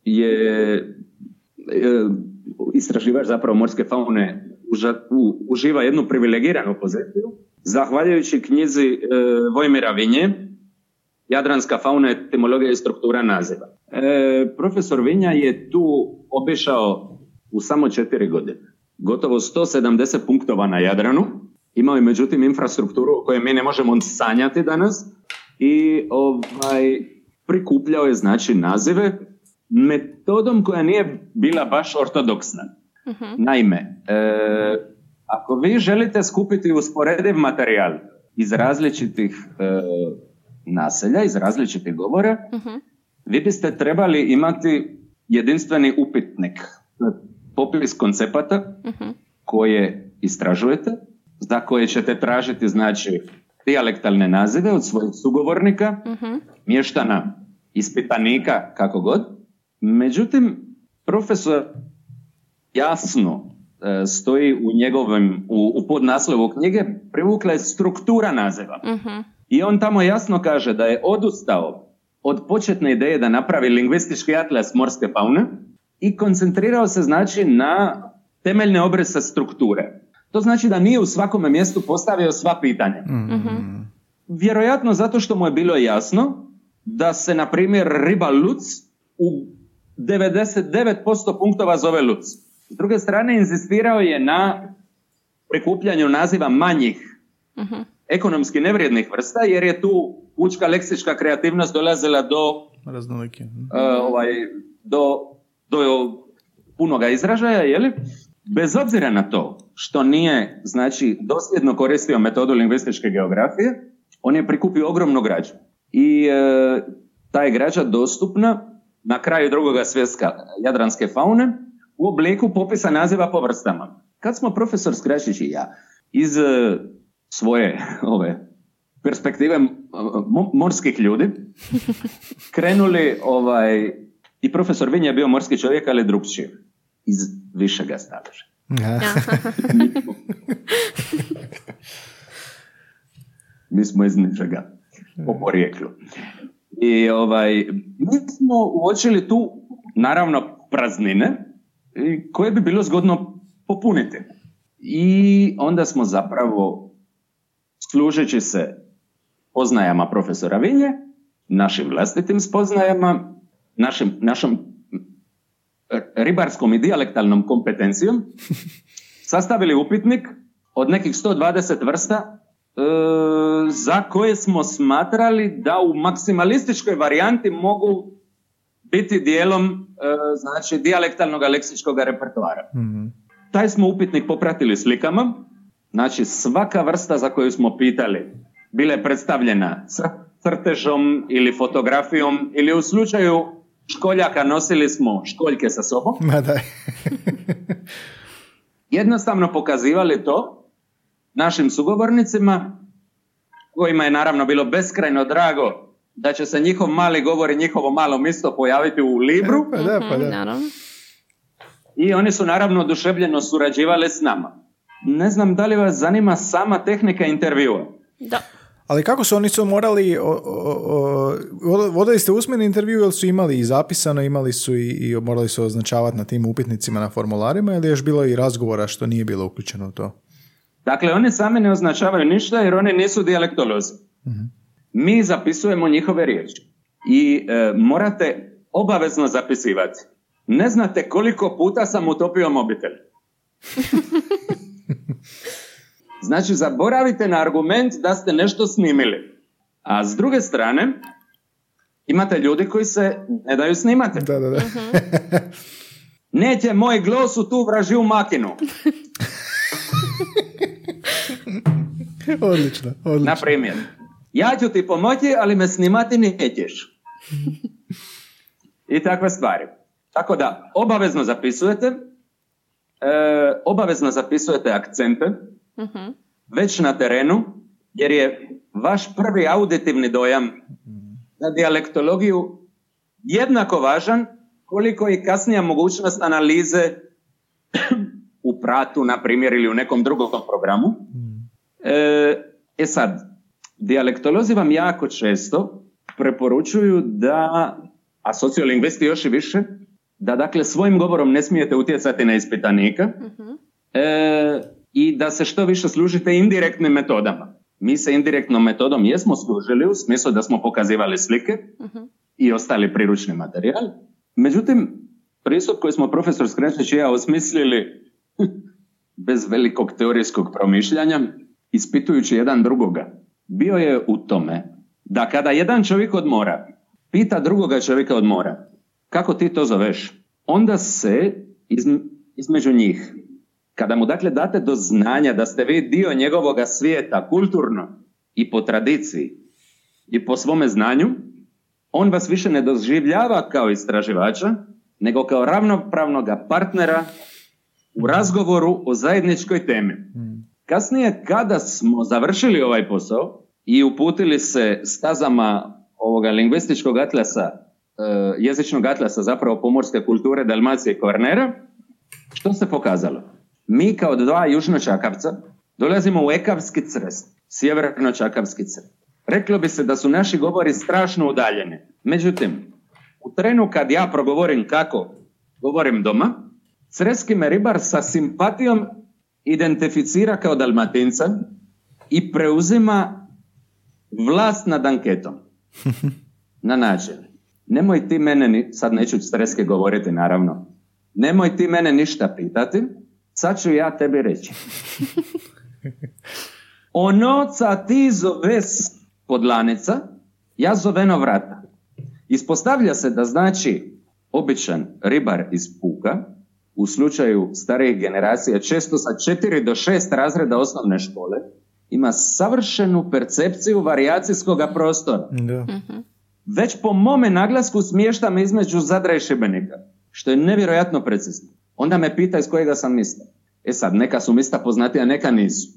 je e, istraživač zapravo morske faune uživa jednu privilegiranu poziciju Zahvaljujući knjizi e, Vojmira Vinje, Jadranska fauna, etimologija i struktura naziva. E, profesor Vinja je tu obišao u samo četiri godine. Gotovo 170 punktova na Jadranu. Imao je međutim infrastrukturu o kojoj mi ne možemo sanjati danas i ovaj, prikupljao je znači nazive metodom koja nije bila baš ortodoksna. Uh Naime, e, ako vi želite skupiti usporediv materijal iz različitih e, naselja, iz različitih govora, uh vi biste trebali imati jedinstveni upitnik, popis koncepata uh koje istražujete, za koje ćete tražiti znači dijalektalne nazive od svojih sugovornika, mještana, ispitanika, kako god. Međutim, profesor jasno E, stoji u njegovim, u, u podnaslovu knjige, privukla je struktura naziva. uh I on tamo jasno kaže da je odustao od početne ideje da napravi lingvistički atlas morske faune i koncentrirao se znači na temeljne obrese strukture. To znači da nije u svakome mjestu postavio sva pitanja. uh Vjerojatno zato što mu je bilo jasno da se, na primjer, riba luc u 99% punktova zove luc. S druge strane, inzistirao je na prikupljanju naziva manjih uh ekonomski nevrijednih vrsta, jer je tu učka leksička kreativnost dolazila do raznolike. Uh, ovaj, do, do punoga izražaja, je Bez obzira na to što nije, znači, dosljedno koristio metodu lingvističke geografije, on je prikupio ogromnu građu. I e, ta je građa dostupna na kraju drugoga svjetska jadranske faune, u obliku popisa naziva po vrstama. Kad smo profesor Skrašić i ja iz e, svoje <laughs> ove perspektive morskih ljudi <laughs> krenuli ovaj i profesor Vinja je bio morski čovjek, ali drugčiji iz višega staleža. <laughs> mi smo iz ničega po porijeklu. I ovaj, mi smo uočili tu, naravno, praznine koje bi bilo zgodno popuniti. I onda smo zapravo, služeći se poznajama profesora Vinje, našim vlastitim spoznajama, našim, našom ribarskom i dijalektalnom kompetencijom, <laughs> sastavili upitnik od nekih 120 vrsta e, za koje smo smatrali da u maksimalističkoj varijanti mogu biti dijelom e, znači dijalektalnog leksičkog repertoara. mm Taj smo upitnik popratili slikama, znači svaka vrsta za koju smo pitali bila je predstavljena crtežom ili fotografijom ili u slučaju školjaka nosili smo školjke sa sobom. <laughs> Ma da. Jednostavno pokazivali to našim sugovornicima kojima je naravno bilo beskrajno drago da će se njihov mali govor i njihovo malo misto pojaviti u Libru. Pa da, pa da. Mhm, I oni su naravno oduševljeno surađivali s nama. Ne znam da li vas zanima sama tehnika intervjua. Da. Ali kako su oni su morali, vodili ste usmeni intervju ili su imali i zapisano, imali su i, i morali su označavati na tim upitnicima na formularima ili je još bilo i razgovora što nije bilo uključeno u to? Dakle, oni sami ne označavaju ništa jer oni nisu dijalektolozi. Mhm. Mi zapisujemo njihove riječi i e, morate obavezno zapisivati. Ne znate koliko puta sam utopio mobitel. <laughs> Znači, zaboravite na argument da ste nešto snimili. A s druge strane, imate ljudi koji se ne daju snimati. Da, da, da. <laughs> Neće moj glos u tu vraži u makinu. <laughs> odlično, odlično. Na primjer, ja ću ti pomoći, ali me snimati nećeš. <laughs> I takve stvari. Tako da, obavezno zapisujete, e, obavezno zapisujete akcente, uh već na terenu, jer je vaš prvi auditivni dojam na dijalektologiju jednako važan koliko i kasnija mogućnost analize <clears throat> u pratu, na primjer, ili u nekom drugom programu. E, e sad, dijalektolozi vam jako često preporučuju da, a sociolingvisti još i više, da dakle svojim govorom ne smijete utjecati na ispitanika, e, i da se što više služite indirektnim metodama. Mi se indirektnom metodom jesmo služili u smislu da smo pokazivali slike uh i ostali priručni materijal. Međutim, pristup koji smo profesor Skrečić i ja osmislili <laughs> bez velikog teorijskog promišljanja, ispitujući jedan drugoga, bio je u tome da kada jedan čovjek odmora, pita drugoga čovjeka odmora, kako ti to zoveš, onda se između njih kada mu dakle date do znanja da ste vi dio njegovoga svijeta kulturno i po tradiciji i po svome znanju, on vas više ne doživljava kao istraživača, nego kao ravnopravnog partnera u razgovoru o zajedničkoj temi. Kasnije, kada smo završili ovaj posao i uputili se stazama ovoga lingvističkog atlasa, e, jezičnog atlasa zapravo pomorske kulture Dalmacije i Kvarnera, što se pokazalo? Mi kao dva južnočakavca dolazimo u Ekavski crest, sjevernočakavski crest. Reklo bi se da su naši govori strašno udaljeni. Međutim, u trenu kad ja progovorim kako govorim doma, Creski me ribar sa simpatijom identificira kao dalmatinca i preuzima vlast nad anketom. <laughs> Na način. Nemoj ti mene, sad neću streske govoriti naravno, nemoj ti mene ništa pitati, Sad ću ja tebi reći. <laughs> Onoca ti zove podlanica, ja zoveno vrata. Ispostavlja se da znači običan ribar iz puka, u slučaju starijih generacija, često sa četiri do šest razreda osnovne škole, ima savršenu percepciju varijacijskog prostora. Mhm. Već po mome naglasku smještam između Zadra i Šibenika, što je nevjerojatno precizno. Onda me pita iz kojega sam mista. E sad, neka su mista poznatija, neka nisu.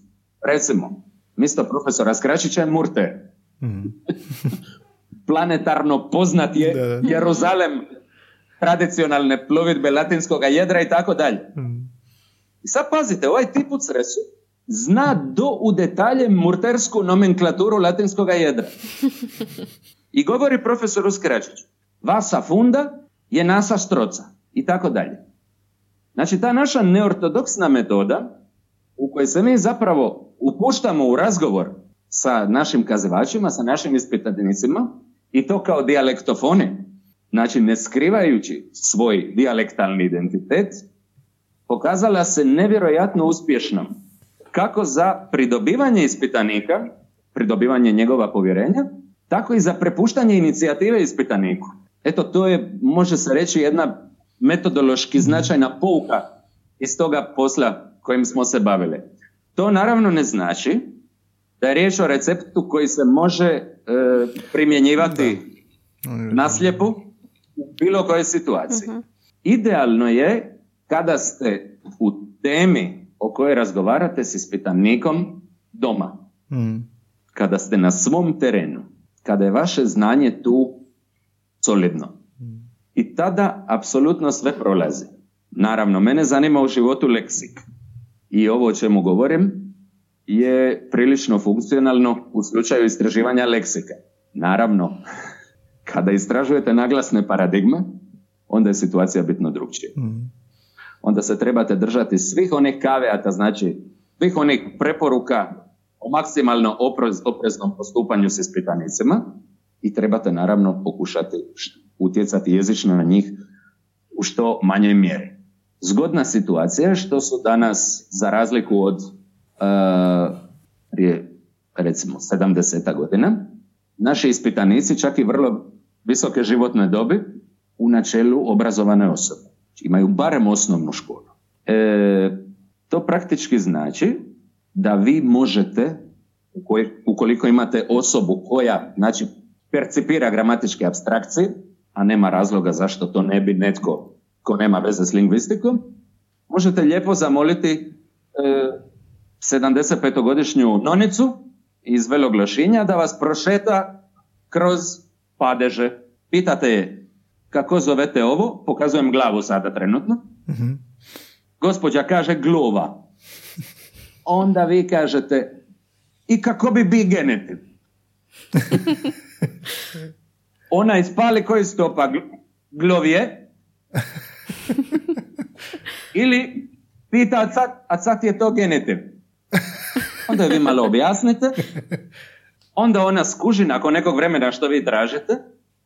Recimo, misto profesora Skračića je Murte. Mm. <laughs> Planetarno poznat je Jeruzalem tradicionalne plovidbe latinskog jedra i tako dalje. Mm. I sad pazite, ovaj tip u Cresu zna do u detalje murtersku nomenklaturu latinskog jedra. I govori profesor Uskračić, vasa funda je nasa stroca i tako dalje. Znači ta naša neortodoksna metoda u kojoj se mi zapravo upuštamo u razgovor sa našim kazivačima, sa našim ispitanicima i to kao dijalektofone, znači ne skrivajući svoj dijalektalni identitet, pokazala se nevjerojatno uspješnom kako za pridobivanje ispitanika, pridobivanje njegova povjerenja, tako i za prepuštanje inicijative ispitaniku. Eto, to je, može se reći, jedna metodološki značajna pouka iz toga posla kojim smo se bavili. To naravno ne znači da je riječ o receptu koji se može e, primjenjivati naslijepu u bilo kojoj situaciji. Mhm. Idealno je kada ste u temi o kojoj razgovarate s ispitanikom doma. Mhm. Kada ste na svom terenu. Kada je vaše znanje tu solidno. Mhm. I tada apsolutno sve prolazi. Naravno, mene zanima u životu leksik. I ovo o čemu govorim je prilično funkcionalno u slučaju istraživanja leksike. Naravno, kada istražujete naglasne paradigme, onda je situacija bitno drugčija. Mm. Onda se trebate držati svih onih kaveata, znači svih onih preporuka o maksimalno opreznom postupanju s ispitanicima i trebate naravno pokušati utjecati jezično na njih u što manjoj mjeri. Zgodna situacija je što su danas, za razliku od uh, prije recimo 70 godina, naši ispitanici čak i vrlo visoke životne dobi u načelu obrazovane osobe. Imaju barem osnovnu školu. E, to praktički znači da vi možete, ukoliko imate osobu koja znači, percipira gramatičke abstrakcije, a nema razloga zašto to ne bi netko ko nema veze s lingvistikom, možete lijepo zamoliti e, 75-godišnju nonicu iz Veloglašinja da vas prošeta kroz padeže. Pitate je kako zovete ovo, pokazujem glavu sada trenutno. mm Gospođa kaže glova. Onda vi kažete i kako bi bi genitiv. <laughs> Ona ispali koji stopa glovje. <laughs> Ili pita, a sad, a sad je to genitiv onda vi malo objasnite, <laughs> onda ona skuži nakon nekog vremena što vi tražite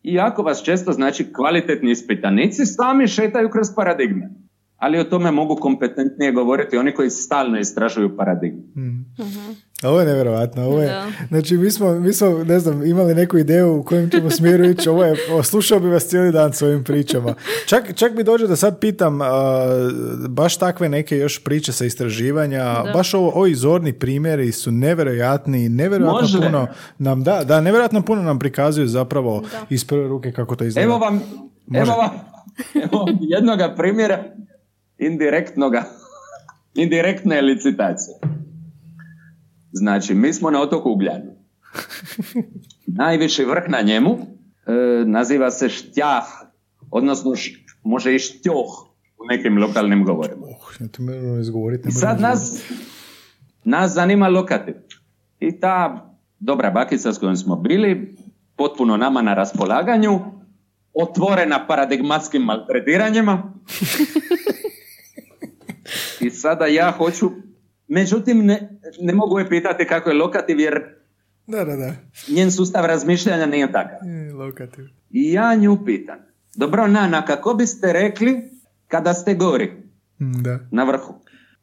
i ako vas često znači kvalitetni ispitanici sami šetaju kroz paradigme. Ali o tome mogu kompetentnije govoriti oni koji stalno istražuju paradigme. Mm. Ovo je nevjerojatno. Ovo je, Znači, mi smo, mi smo, ne znam, imali neku ideju u kojem ćemo smjeru ići. Ovo je, slušao bi vas cijeli dan s ovim pričama. Čak, čak bi dođe da sad pitam baš takve neke još priče sa istraživanja, baš ovo, ovi zorni primjeri su nevjerojatni, nevjerojatno puno nam, da, da, nevjerojatno puno nam prikazuju zapravo iz prve ruke kako to izgleda. Evo vam, evo vam, evo jednoga primjera indirektnoga, indirektne licitacije. Znači, mi smo na otoku Ugljanu. <laughs> Najviši vrh na njemu e, naziva se Štjah, odnosno može i Štjoh u nekim lokalnim govorima. I sad nas, nas zanima lokativ. I ta dobra bakica s kojom smo bili, potpuno nama na raspolaganju, otvorena paradigmatskim maltretiranjima. <laughs> I sada ja hoću Međutim, ne, ne mogu je pitati kako je lokativ, jer da, da, da. njen sustav razmišljanja nije takav. lokativ. I ja nju pitam, dobro Nana, kako biste rekli kada ste gori? Mm, da. Na vrhu.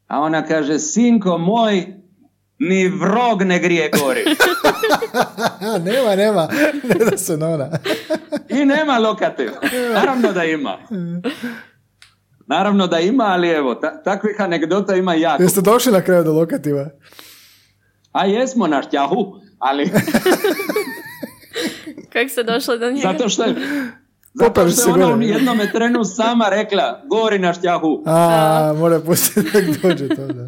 A ona kaže, sinko moj, ni vrog ne grije gori. <laughs> nema, nema. <laughs> Ne da se ona. I nema lokativ. Naravno da ima. <laughs> Naravno da ima, ali evo, ta, takvih anegdota ima jako. Jeste došli na kraju do lokativa? A jesmo na štjahu, ali... <laughs> Kako ste došli do njega? Zato što je... <laughs> Zato što je ona u jednom trenu sama rekla, gori na štjahu. A, mora pustiti da dođe to, da.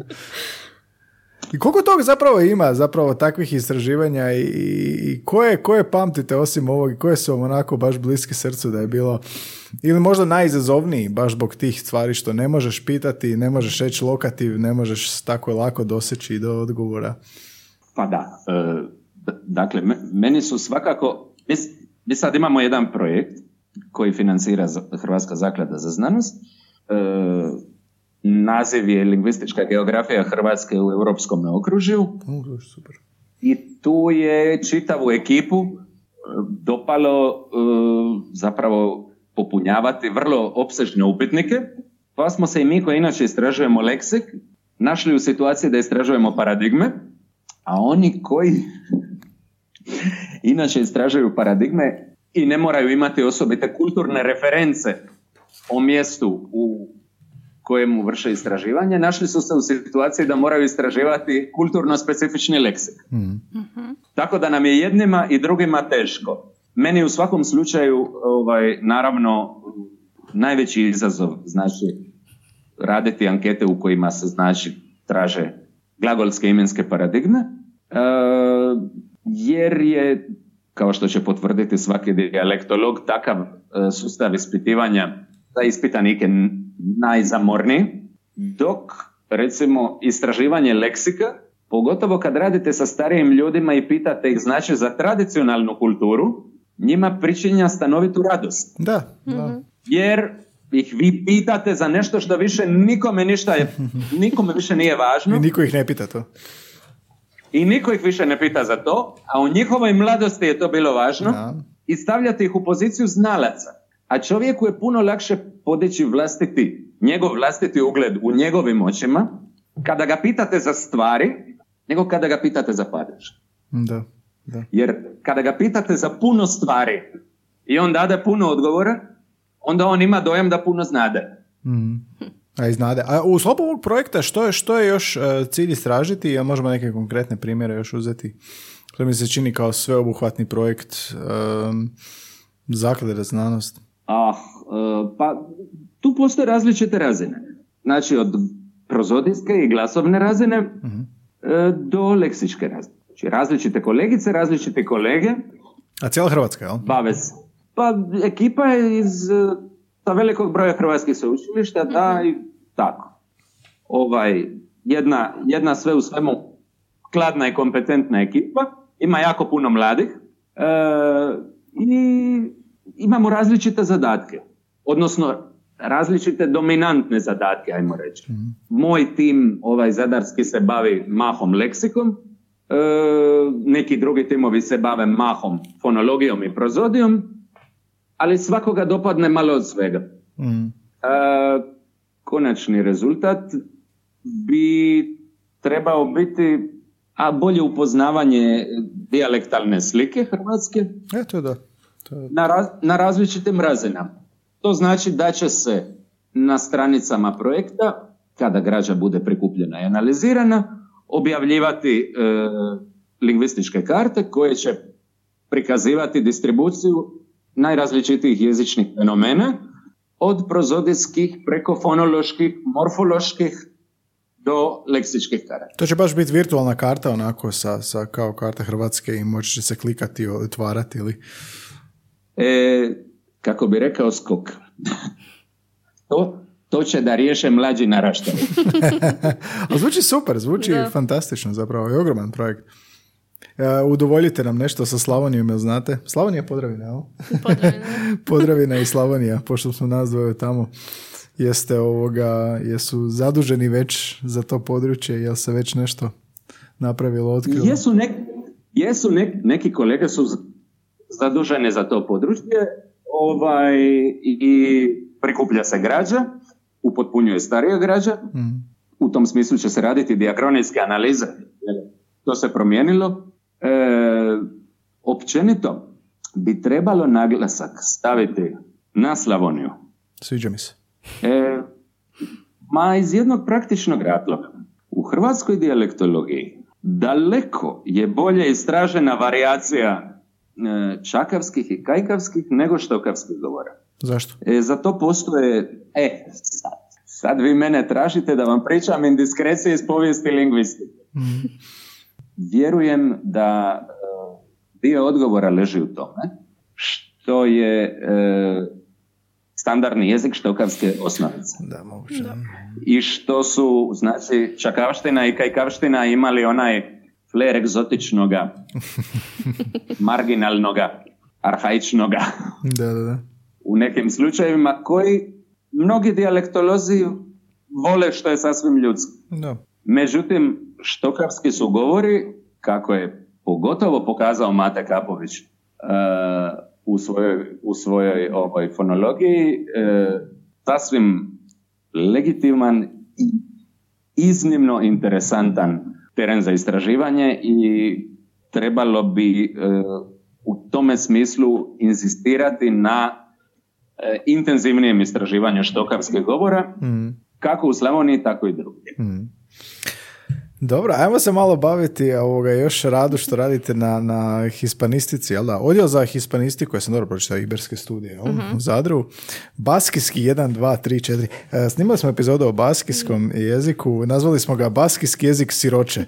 I koliko tog zapravo ima, zapravo takvih istraživanja i, i koje, koje pamtite osim ovog i koje su vam onako baš bliski srcu da je bilo ili možda najizazovniji baš zbog tih stvari što ne možeš pitati, ne možeš reći lokativ, ne možeš tako lako doseći do odgovora. Pa da, e, dakle, meni su svakako, mi, mi sad imamo jedan projekt koji financira Hrvatska zaklada za znanost, e, naziv je lingvistička geografija Hrvatske u europskom okružju. Super. I tu je čitavu ekipu e, dopalo zapravo popunjavati vrlo opsežne upitnike, pa smo se i mi koji inače istražujemo leksik našli u situaciji da istražujemo paradigme, a oni koji <laughs> inače istražuju paradigme i ne moraju imati osobite kulturne reference o mjestu u kojemu vrše istraživanje, našli su se u situaciji da moraju istraživati kulturno specifični leksik. Mm. Tako da nam je jednima i drugima teško. Meni u svakom slučaju, ovaj, naravno, najveći izazov znači raditi ankete u kojima se znači traže glagolske imenske paradigme, e, jer je, kao što će potvrditi svaki dijalektolog, takav e, sustav ispitivanja za ispitanike najzamorniji, dok recimo istraživanje leksika, pogotovo kad radite sa starijim ljudima i pitate ih znači za tradicionalnu kulturu, njima pričinja stanovitu radost. Da, da. Mhm. Jer ih vi pitate za nešto što više nikome ništa je, <laughs> nikome više nije važno. I niko ih ne pita to. I niko ih više ne pita za to, a u njihovoj mladosti je to bilo važno. Da. I stavljate ih u poziciju znalaca. A čovjeku je puno lakše podići vlastiti, njegov vlastiti ugled u njegovim očima, kada ga pitate za stvari, nego kada ga pitate za padež. Da. Da. Jer kada ga pitate za puno stvari i on dade puno odgovora, onda on ima dojam da puno znade. Mm. A, znade. A u sklopu ovog projekta što je, što je još uh, cilj istražiti, a možemo neke konkretne primjere još uzeti? To mi se čini kao sveobuhvatni projekt um, zaklade za znanost. Ah, uh, pa tu postoje različite razine. Znači od prozodijske i glasovne razine uh do leksičke razine. Znači različite kolegice, različite kolege. A cijela Hrvatska, jel? Bave se. Pa ekipa je iz sa velikog broja hrvatskih sveučilišta, da i tako. Ovaj, jedna, jedna sve u svemu kladna i kompetentna ekipa, ima jako puno mladih e, i imamo različite zadatke, odnosno različite dominantne zadatke, ajmo reći. Mhm. Moj tim, ovaj zadarski, se bavi mahom leksikom, E, neki drugi timovi se bave mahom, fonologijom i prozodijom, ali svakoga dopadne malo od svega. Mm. E, konačni rezultat bi trebao biti a bolje upoznavanje dijalektalne slike Hrvatske Eto da. Na, na različitim razinama. To znači da će se na stranicama projekta, kada građa bude prikupljena i analizirana, objavljivati e, lingvističke karte koje će prikazivati distribuciju najrazličitijih jezičnih fenomena od prozodijskih preko fonoloških, morfoloških do leksičkih karata. To će baš biti virtualna karta onako sa, sa kao karta Hrvatske i moći će se klikati i otvarati ili... E, kako bi rekao skok. <laughs> to, to će da riješe mlađi naraštaj. <laughs> A zvuči super, zvuči fantastično zapravo, je ogroman projekt. Uh, udovoljite nam nešto sa Slavonijom, jel znate? Slavonija je Podravina, jel? Podravina. <laughs> Podravina i Slavonija, pošto smo nas dvoje tamo. Jeste ovoga, jesu zaduženi već za to područje, jel se već nešto napravilo, otkrilo? Jesu, jesu neki kolege su zaduženi za to područje ovaj, i prikuplja se građa upotpunjuje starija građa. Mm. U tom smislu će se raditi diakronijske analize. To se promijenilo. E, općenito bi trebalo naglasak staviti na Slavoniju. Sviđa mi se. E, ma iz jednog praktičnog razloga. U hrvatskoj dijalektologiji daleko je bolje istražena varijacija čakavskih i kajkavskih nego štokavskih govora. Zašto? E, za to postoje, e, sad, sad vi mene tražite da vam pričam indiskrecije iz povijesti lingvistike. Vjerujem da e, dio odgovora leži u tome što je e, standardni jezik štokavske osnovice. Da, moguće. I što su, znači, Čakavština i Kajkavština imali onaj fler egzotičnoga, <laughs> marginalnoga, arhaičnoga. Da, da, da. U nekim slučajevima koji mnogi dijalektolozi vole što je sasvim ljudski. Da. Međutim, štokavski su govori, kako je pogotovo pokazao Mate Kapović uh, u svojoj, u svojoj ovoj fonologiji, uh, sasvim legitiman i iznimno interesantan teren za istraživanje i trebalo bi uh, u tome smislu inzistirati na intenzivnijem istraživanju štokavskih govora, mm. kako u Slavoniji, tako i drugdje. Mm. Dobro, ajmo se malo baviti ovoga još radu što radite na, na hispanistici, jel da? Odjel za hispanistiku, ja sam dobro pročitao Iberske studije uh-huh. u Zadru. Baskijski 1, 2, 3, 4. Snimali smo epizodu o baskijskom jeziku, nazvali smo ga baskijski jezik siroče.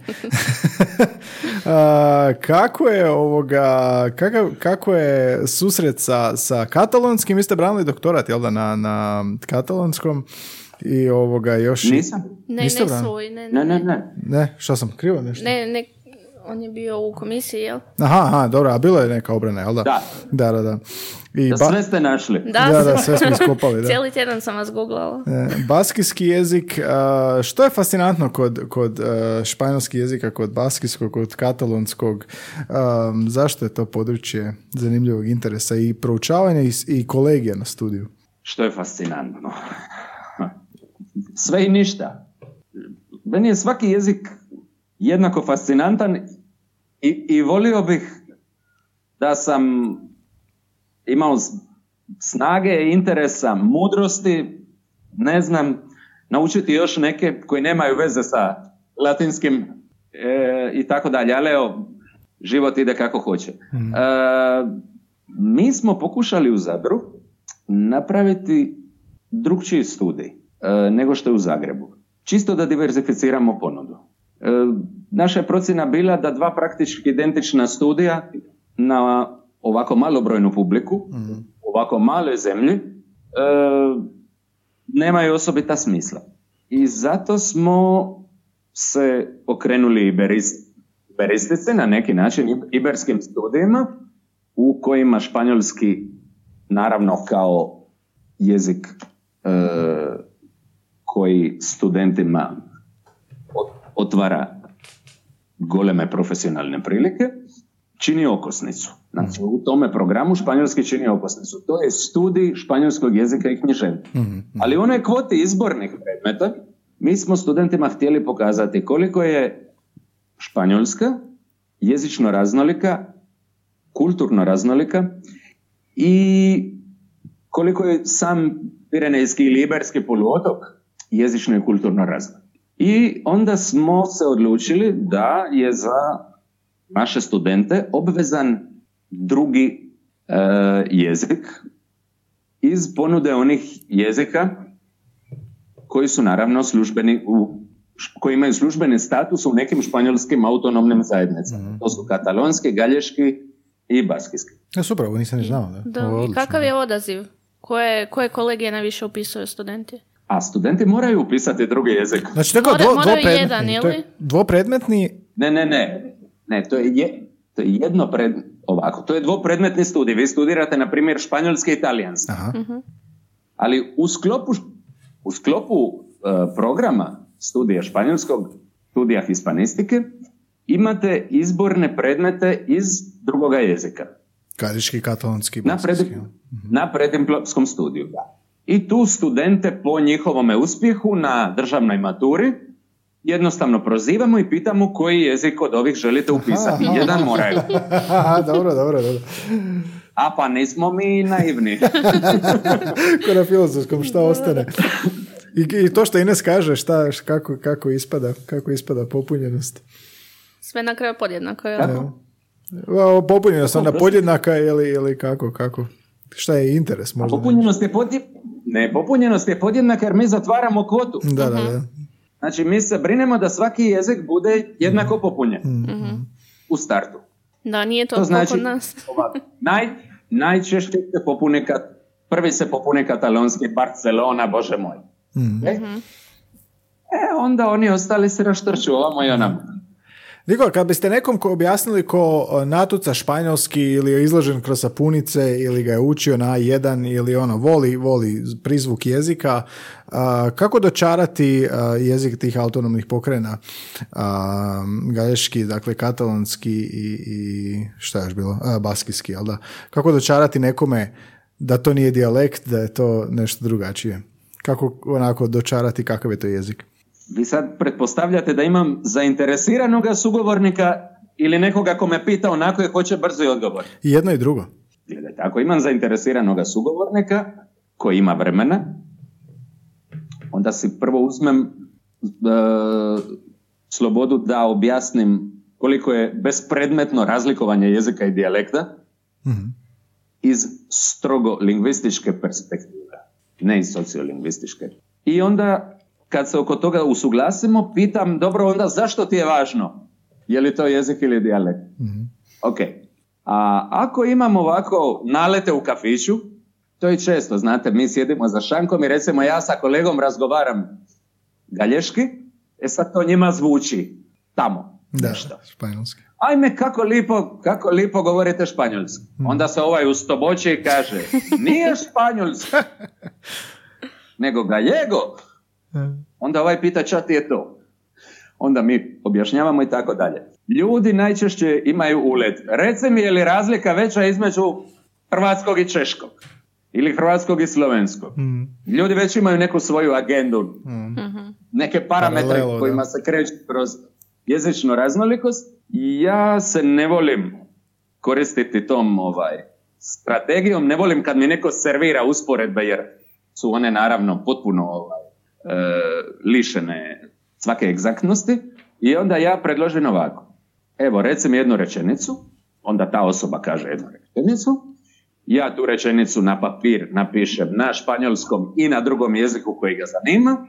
<laughs> kako je ovoga, kako, kako je susret sa, sa katalonskim? Vi ste branili doktorat, jel da, na, na katalonskom? I ovoga još... Nisam. Ne, ne svoj, ne, ne. Ne, ne, ne. što sam krivo nešto? Ne, ne, on je bio u komisiji, jel? Aha, aha, dobro, a bilo je neka obrana, jel da? Da. Da, da, da. I da sve ste našli. Da, da, da sve smo iskopali. Da. <laughs> Cijeli tjedan sam vas googlala. E, baskijski jezik, što je fascinantno kod, kod uh, španjolskih jezika, kod baskijskog, kod katalonskog, zašto je to područje zanimljivog interesa i proučavanja i, i kolegija na studiju? Što je fascinantno? Sve i ništa. Meni je svaki jezik jednako fascinantan i, i volio bih da sam imao snage, interesa, mudrosti, ne znam, naučiti još neke koji nemaju veze sa latinskim e, i tako dalje, ali evo, život ide kako hoće. Hmm. E, mi smo pokušali u Zadru napraviti drugčiji studij. E, nego što je u Zagrebu. Čisto da diversificiramo ponudu. E, naša je procjena bila da dva praktički identična studija na ovako malobrojnu publiku, mm ovako maloj zemlji, e, nemaju osobita smisla. I zato smo se okrenuli iberistice na neki način iberskim studijima u kojima španjolski naravno kao jezik koji studentima otvara goleme profesionalne prilike, čini okosnicu. Znači, u tome programu španjolski čini okosnicu. To je studij španjolskog jezika i književnosti. Mhm, mhm. Ali u onoj kvoti izbornih predmeta mi smo studentima htjeli pokazati koliko je španjolska jezično raznolika, kulturno raznolika i koliko je sam Pirenejski ili Iberski poluotok jezično i kulturno razvoj. I onda smo se odlučili da je za naše studente obvezan drugi e, jezik iz ponude onih jezika koji su naravno službeni u koji imaju službeni status u nekim španjolskim autonomnim zajednicama. Mhm. To su katalonski, galješki i baskijski. Ja, super, ovo nisam ni znao. Da. da. kakav je odaziv? Koje, koje kolegije najviše upisuju studenti? A studenti moraju upisati drugi jezik. Znači, tako dvo, dvopredmetni, jedan, to je dvopredmetni... Ne, ne, ne. Ne, to je, je, to je jedno pred, ovako, to je dvopredmetni studij. Vi studirate, na primjer, španjolski i italijanski. Aha. Uh-huh. Ali u sklopu, u sklopu uh, programa studija španjolskog, studija hispanistike, imate izborne predmete iz drugoga jezika. Kadiški, katalonski, na, pred, na preddiplomskom studiju, da i tu studente po njihovome uspjehu na državnoj maturi jednostavno prozivamo i pitamo koji jezik od ovih želite upisati. Jedan moraju. <laughs> dobro, dobro, dobro. A pa nismo mi naivni. <laughs> Ko na filozofskom, šta ostane? I, I, to što Ines kaže, šta, kako, kako, ispada, kako ispada popunjenost? Sve na kraju podjednako, je. Popunjenost, onda podjednaka ili, ili kako, kako? Šta je interes možda? popunjenost je, podje... ne, popunjenost je podjednaka jer mi zatvaramo kvotu. Da, da, da. Znači, mi se brinemo da svaki jezik bude jednako popunjen u startu. Da, nije to, To znači, kod nas. <laughs> ovako, naj, najčešće se popune kat, prvi se popune katalonski Barcelona, bože moj. E? e, onda oni ostali se raštrču ovamo i onamo. Nikola, kad biste nekom ko objasnili ko natuca španjolski ili je izložen kroz sapunice ili ga je učio na A1 ili ono, voli, voli prizvuk jezika, a, kako dočarati a, jezik tih autonomnih pokrena? A, galješki, dakle katalonski i, i šta je još bilo? Baskijski, jel da? Kako dočarati nekome da to nije dijalekt, da je to nešto drugačije? Kako onako dočarati kakav je to jezik? Vi sad pretpostavljate da imam zainteresiranoga sugovornika ili nekoga ko me pita onako je hoće brzo i odgovor. I jedno i drugo. Gledajte, ako imam zainteresiranoga sugovornika koji ima vremena, onda si prvo uzmem e, slobodu da objasnim koliko je bespredmetno razlikovanje jezika i dijalekta iz strogo lingvističke perspektive, ne iz sociolingvističke. I onda kad se oko toga usuglasimo, pitam, dobro, onda zašto ti je važno? Je li to jezik ili dijalekt? Ok. A ako imam ovako nalete u kafiću, to je često, znate, mi sjedimo za šankom i recimo ja sa kolegom razgovaram galješki, e sad to njima zvuči tamo. Da, nešto. španjolski. Ajme, kako lipo, kako lipo govorite španjolski. Onda se ovaj ustoboči i kaže, nije španjolski, <laughs> nego galjego. Onda ovaj pita ča ti je to. Onda mi objašnjavamo i tako dalje. Ljudi najčešće imaju ulet. Reci mi je li razlika veća između hrvatskog i češkog? Ili hrvatskog i slovenskog? Ljudi već imaju neku svoju agendu. Neke parametre Paralelu, da. kojima se kreću kroz jezičnu raznolikost. Ja se ne volim koristiti tom ovaj strategijom. Ne volim kad mi neko servira usporedbe jer su one naravno potpuno ovaj, lišene svake egzaktnosti i onda ja predložim ovako. Evo, reci mi jednu rečenicu, onda ta osoba kaže jednu rečenicu, ja tu rečenicu na papir napišem na španjolskom i na drugom jeziku koji ga zanima,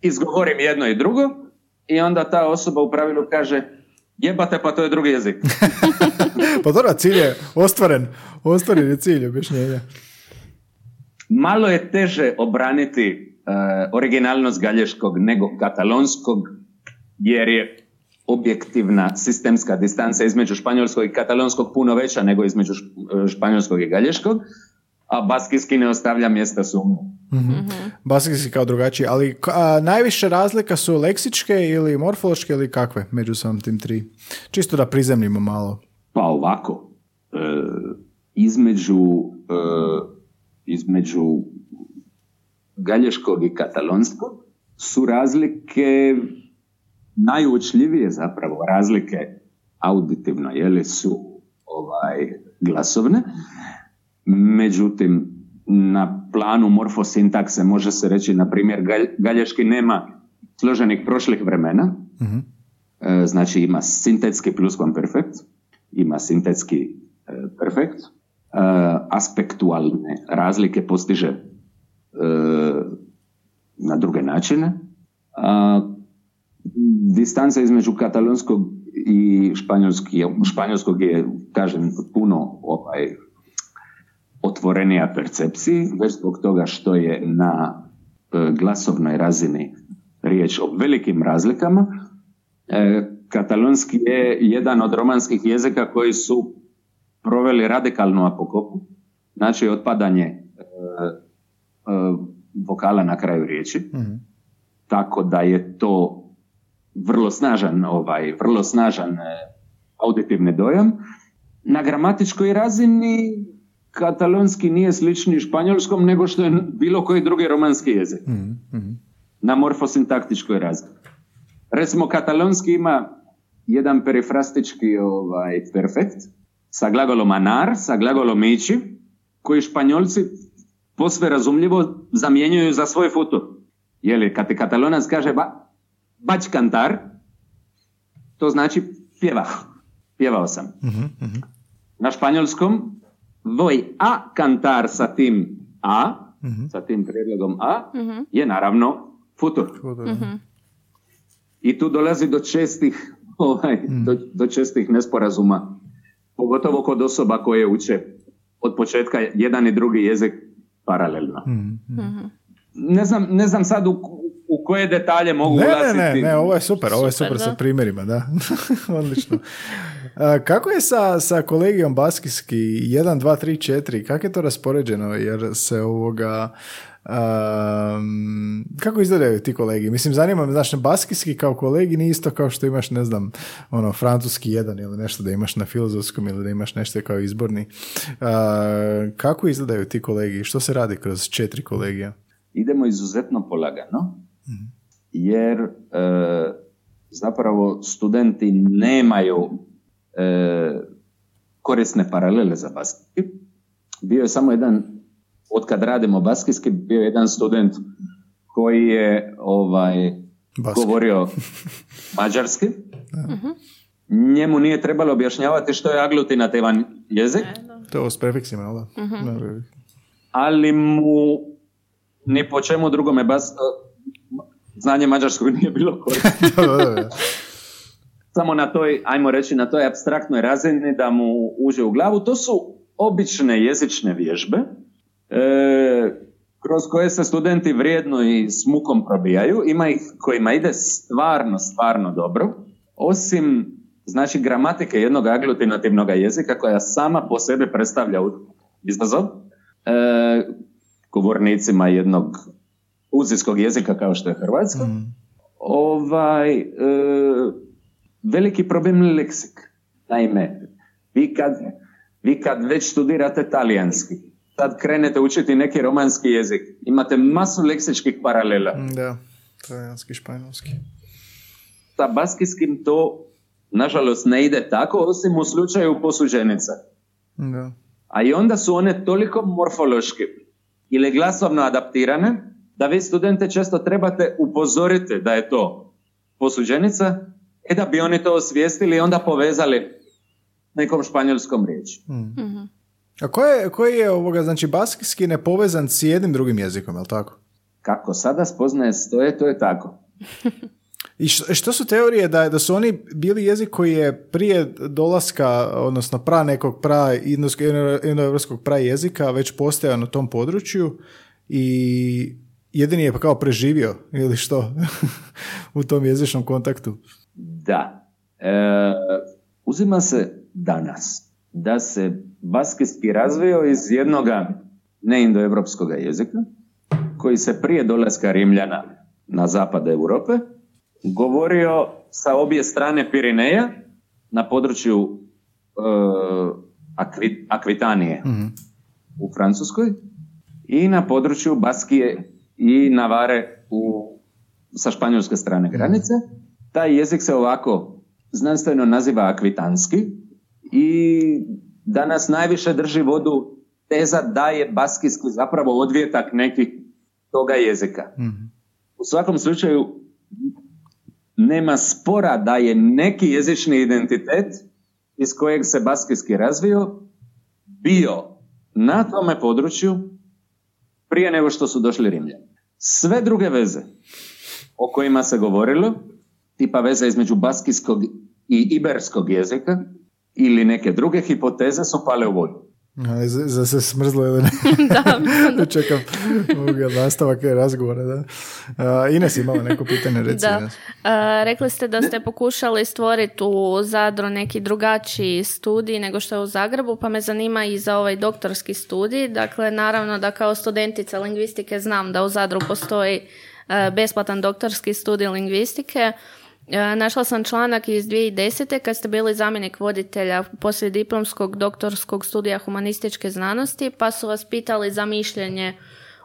izgovorim jedno i drugo i onda ta osoba u pravilu kaže jebate pa to je drugi jezik. <laughs> Pa dobro, cilj je ostvaren. Ostvaren je cilj objašnjenja. Malo je teže obraniti e, originalnost galješkog nego katalonskog, jer je objektivna sistemska distanca između španjolskog i katalonskog puno veća nego između š- e, španjolskog i galješkog, a baskijski ne ostavlja mjesta sumnju. Baskijski kao drugačiji, ali a, najviše razlika su leksičke ili morfološke ili kakve među samim tim tri? Čisto da prizemljimo malo. Pa ovako, e, između, e, između galješkog i katalonskog su razlike najuočljivije zapravo. Razlike auditivno, jeli su ovaj, glasovne. Međutim, na planu morfosintakse može se reći, na primjer, galj- galješki nema složenih prošlih vremena, E, znači ima sintetski pluskvamperfekt, ima sintetski e, perfekt, e, aspektualne razlike postiže na druge načine. A, distanca između katalonskog i španjolskog je, kažem, puno ovaj, otvorenija percepciji, već zbog toga što je na e, glasovnoj razini riječ o velikim razlikama. E, katalonski je jedan od romanskih jezika koji su proveli radikalnu apokopu, znači otpadanje e, e, vokala na kraju riječi, tako da je to vrlo snažan, ovaj, vrlo snažan e, auditivni dojam. Na gramatičkoj razini katalonski nije slični španjolskom nego što je bilo koji drugi romanski jezik. Na morfosintaktičkoj razini. Recimo, katalonski ima jedan perifrastički ovaj, perfekt sa glagolom anar, sa glagolom ići, koji španjolci posve razumljivo zamjenjuju za svoj futur. Jeli, kad ti katalonac kaže ba, bać kantar, to znači pjeva. Pjevao sam. Na španjolskom voj a kantar sa tim a, sa tim prijedlogom a, je naravno futur. I tu dolazi do čestih, ovaj, do, do čestih nesporazuma, pogotovo kod osoba koje uče od početka jedan i drugi jezik paralelno. Mm. Ne znam, ne znam sad u, u koje detalje mogu Ne, ne, ulaziti. ne, ne, ovo je super, ovo je Super, super sa primjerima, da. <laughs> Odlično. A, kako je sa, sa kolegijom baskijski 1, 2, 3, 4, kako je to raspoređeno, jer se ovoga... Um, kako izgledaju ti kolegi? Mislim, zanima me, znaš, baskijski kao kolegi nije isto kao što imaš, ne znam, ono, francuski jedan ili nešto da imaš na filozofskom ili da imaš nešto kao izborni. A, kako izgledaju ti kolegi? Što se radi kroz četiri kolegija? idemo izuzetno polagano, jer e, zapravo studenti nemaju e, korisne paralele za baskijski. Bio je samo jedan, od kad radimo baskijski, bio je jedan student koji je ovaj, govorio <laughs> mađarski. Njemu nije trebalo objašnjavati što je aglutinativan jezik, To je ovo s prefiksima, jel da? Da, ali mu ni po čemu drugome bas, znanje mađarskog nije bilo korisno. <laughs> da, da, da. Samo na toj, ajmo reći, na toj abstraktnoj razini da mu uđe u glavu. To su obične jezične vježbe kroz koje se studenti vrijedno i s mukom probijaju. Ima ih kojima ide stvarno, stvarno dobro. Osim, znači, gramatike jednog aglutinativnog jezika koja sama po sebi predstavlja izazov. E, govornicima jednog uzijskog jezika kao što je hrvatsko. Ovaj, e, veliki problem je leksik. Naime, vi kad, vi kad već studirate talijanski, sad krenete učiti neki romanski jezik, imate masu leksičkih paralela. Da, talijanski, španjolski. Sa baskijskim to, nažalost, ne ide tako, osim u slučaju posuđenica. Da. A i onda su one toliko morfološki ili glasovno adaptirane da vi studente često trebate upozoriti da je to posuđenica e da bi oni to osvijestili i onda povezali nekom španjolskom riječi. A koji je, koji je ovoga, znači baskijski nepovezan s jednim drugim jezikom, je li tako? Kako sada spoznaje stoje, to je tako. I što, što su teorije da, da su oni bili jezik koji je prije dolaska, odnosno pra nekog pra indoevropskog pra jezika već postojao na tom području i jedini je kao preživio <laughs> ili što u tom jezičnom kontaktu. Da. E, uzima se danas da se baskijski razvio iz jednoga neindoevropskog jezika koji se prije dolaska Rimljana na zapad Europe govorio sa obje strane Pirineja na području e, Akvi- Akvitanije u Francuskoj i na području Baskije i Navare u, sa španjolske strane granice. Taj jezik se ovako znanstveno naziva akvitanski i danas najviše drži vodu teza da je baskijski zapravo odvjetak nekih toga jezika. U svakom slučaju nema spora da je neki jezični identitet iz kojeg se baskijski razvio bio na tome području prije nego što su došli Rimljani. Sve druge veze o kojima se govorilo, tipa veze između baskijskog i iberskog jezika ili neke druge hipoteze su pale u vodu. Za, se smrzlo ili ne? <laughs> <laughs> da. Čekam nastavak razgovora, da. Uh, Ines imala neko pitanje, reci Da. E, rekli ste da ste pokušali stvoriti u Zadru neki drugačiji studij nego što je u Zagrebu, pa me zanima i za ovaj doktorski studij. Dakle, naravno da kao studentica lingvistike znam da u Zadru postoji e, besplatan doktorski studij lingvistike. E, Našla sam članak iz 2010. kad ste bili zamjenik voditelja poslije diplomskog doktorskog studija humanističke znanosti, pa su vas pitali za mišljenje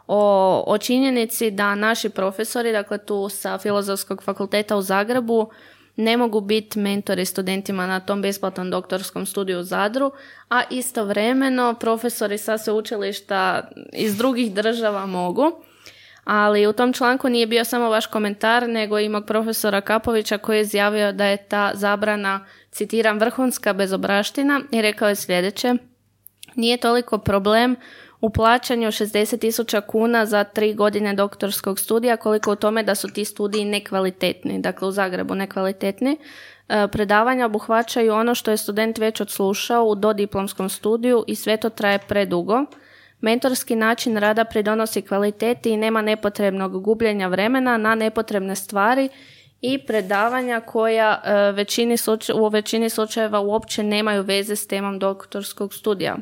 o, o činjenici da naši profesori, dakle tu sa Filozofskog fakulteta u Zagrebu, ne mogu biti mentori studentima na tom besplatnom doktorskom studiju u Zadru, a istovremeno profesori sa sveučilišta iz drugih država mogu. Ali u tom članku nije bio samo vaš komentar, nego i mog profesora Kapovića koji je izjavio da je ta zabrana, citiram, vrhunska bezobraština i rekao je sljedeće. Nije toliko problem u plaćanju 60.000 kuna za tri godine doktorskog studija, koliko u tome da su ti studiji nekvalitetni, dakle u Zagrebu nekvalitetni. E, predavanja obuhvaćaju ono što je student već odslušao u dodiplomskom studiju i sve to traje predugo. Mentorski način rada pridonosi kvaliteti i nema nepotrebnog gubljenja vremena na nepotrebne stvari i predavanja koja e, većini u većini slučajeva uopće nemaju veze s temom doktorskog studija.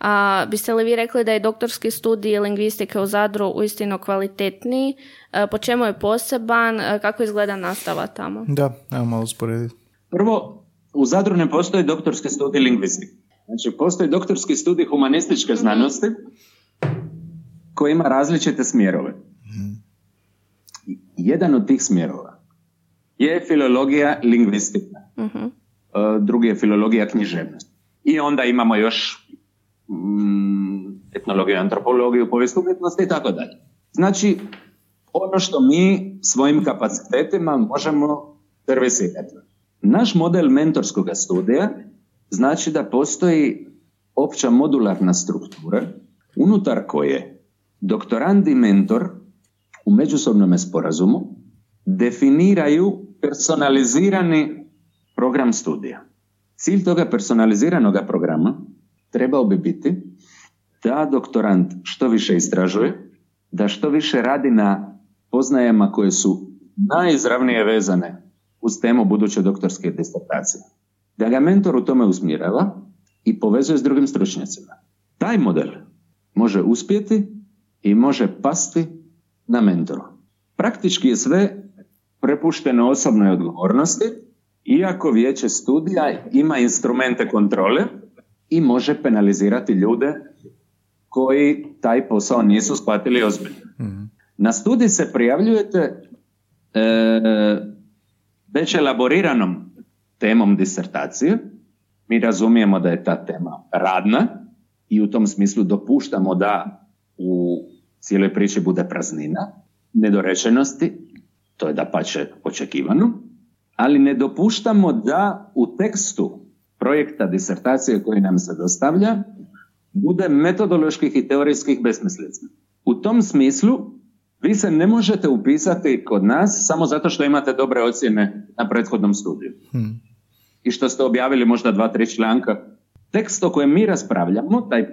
A biste li vi rekli da je doktorski studij lingvistike u Zadru uistinu kvalitetniji? E, po čemu je poseban? E, kako izgleda nastava tamo? Da, evo malo usporediti. Prvo, u Zadru ne postoji doktorski studij lingvistike. Znači, postoji doktorski studij humanističke mhm. znanosti koji ima različite smjerove. Mhm. Jedan od tih smjerova je filologija lingvistika. Mhm. E, drugi je filologija književnosti. I onda imamo još mm, etnologiju, antropologiju, povijest umjetnosti i tako dalje. Znači, ono što mi svojim kapacitetima možemo servisirati. Naš model mentorskog studija znači da postoji opća modularna struktura unutar koje doktorand i mentor u međusobnom sporazumu definiraju personalizirani program studija. Cilj toga personaliziranog programa trebao bi biti da doktorant što više istražuje, da što više radi na poznajama koje su najizravnije vezane uz temu buduće doktorske disertacije. Da ga mentor u tome usmjerava i povezuje s drugim stručnjacima. Taj model može uspjeti i može pasti na mentoru. Praktički je sve prepušteno osobnoj odgovornosti, iako vijeće studija ima instrumente kontrole i može penalizirati ljude koji taj posao nisu shvatili ozbiljno. Mhm. Na studij se prijavljujete e, već elaboriranom temom disertacije. Mi razumijemo da je ta tema radna i u tom smislu dopuštamo da u cijeloj priči bude praznina, nedorečenosti, to je da pače očekivano, ali ne dopuštamo da u tekstu projekta disertacije koji nam se dostavlja bude metodoloških i teorijskih besmislica. U tom smislu vi se ne možete upisati kod nas samo zato što imate dobre ocjene na prethodnom studiju. Hmm. I što ste objavili možda dva, tri članka. Tekst o kojem mi raspravljamo, taj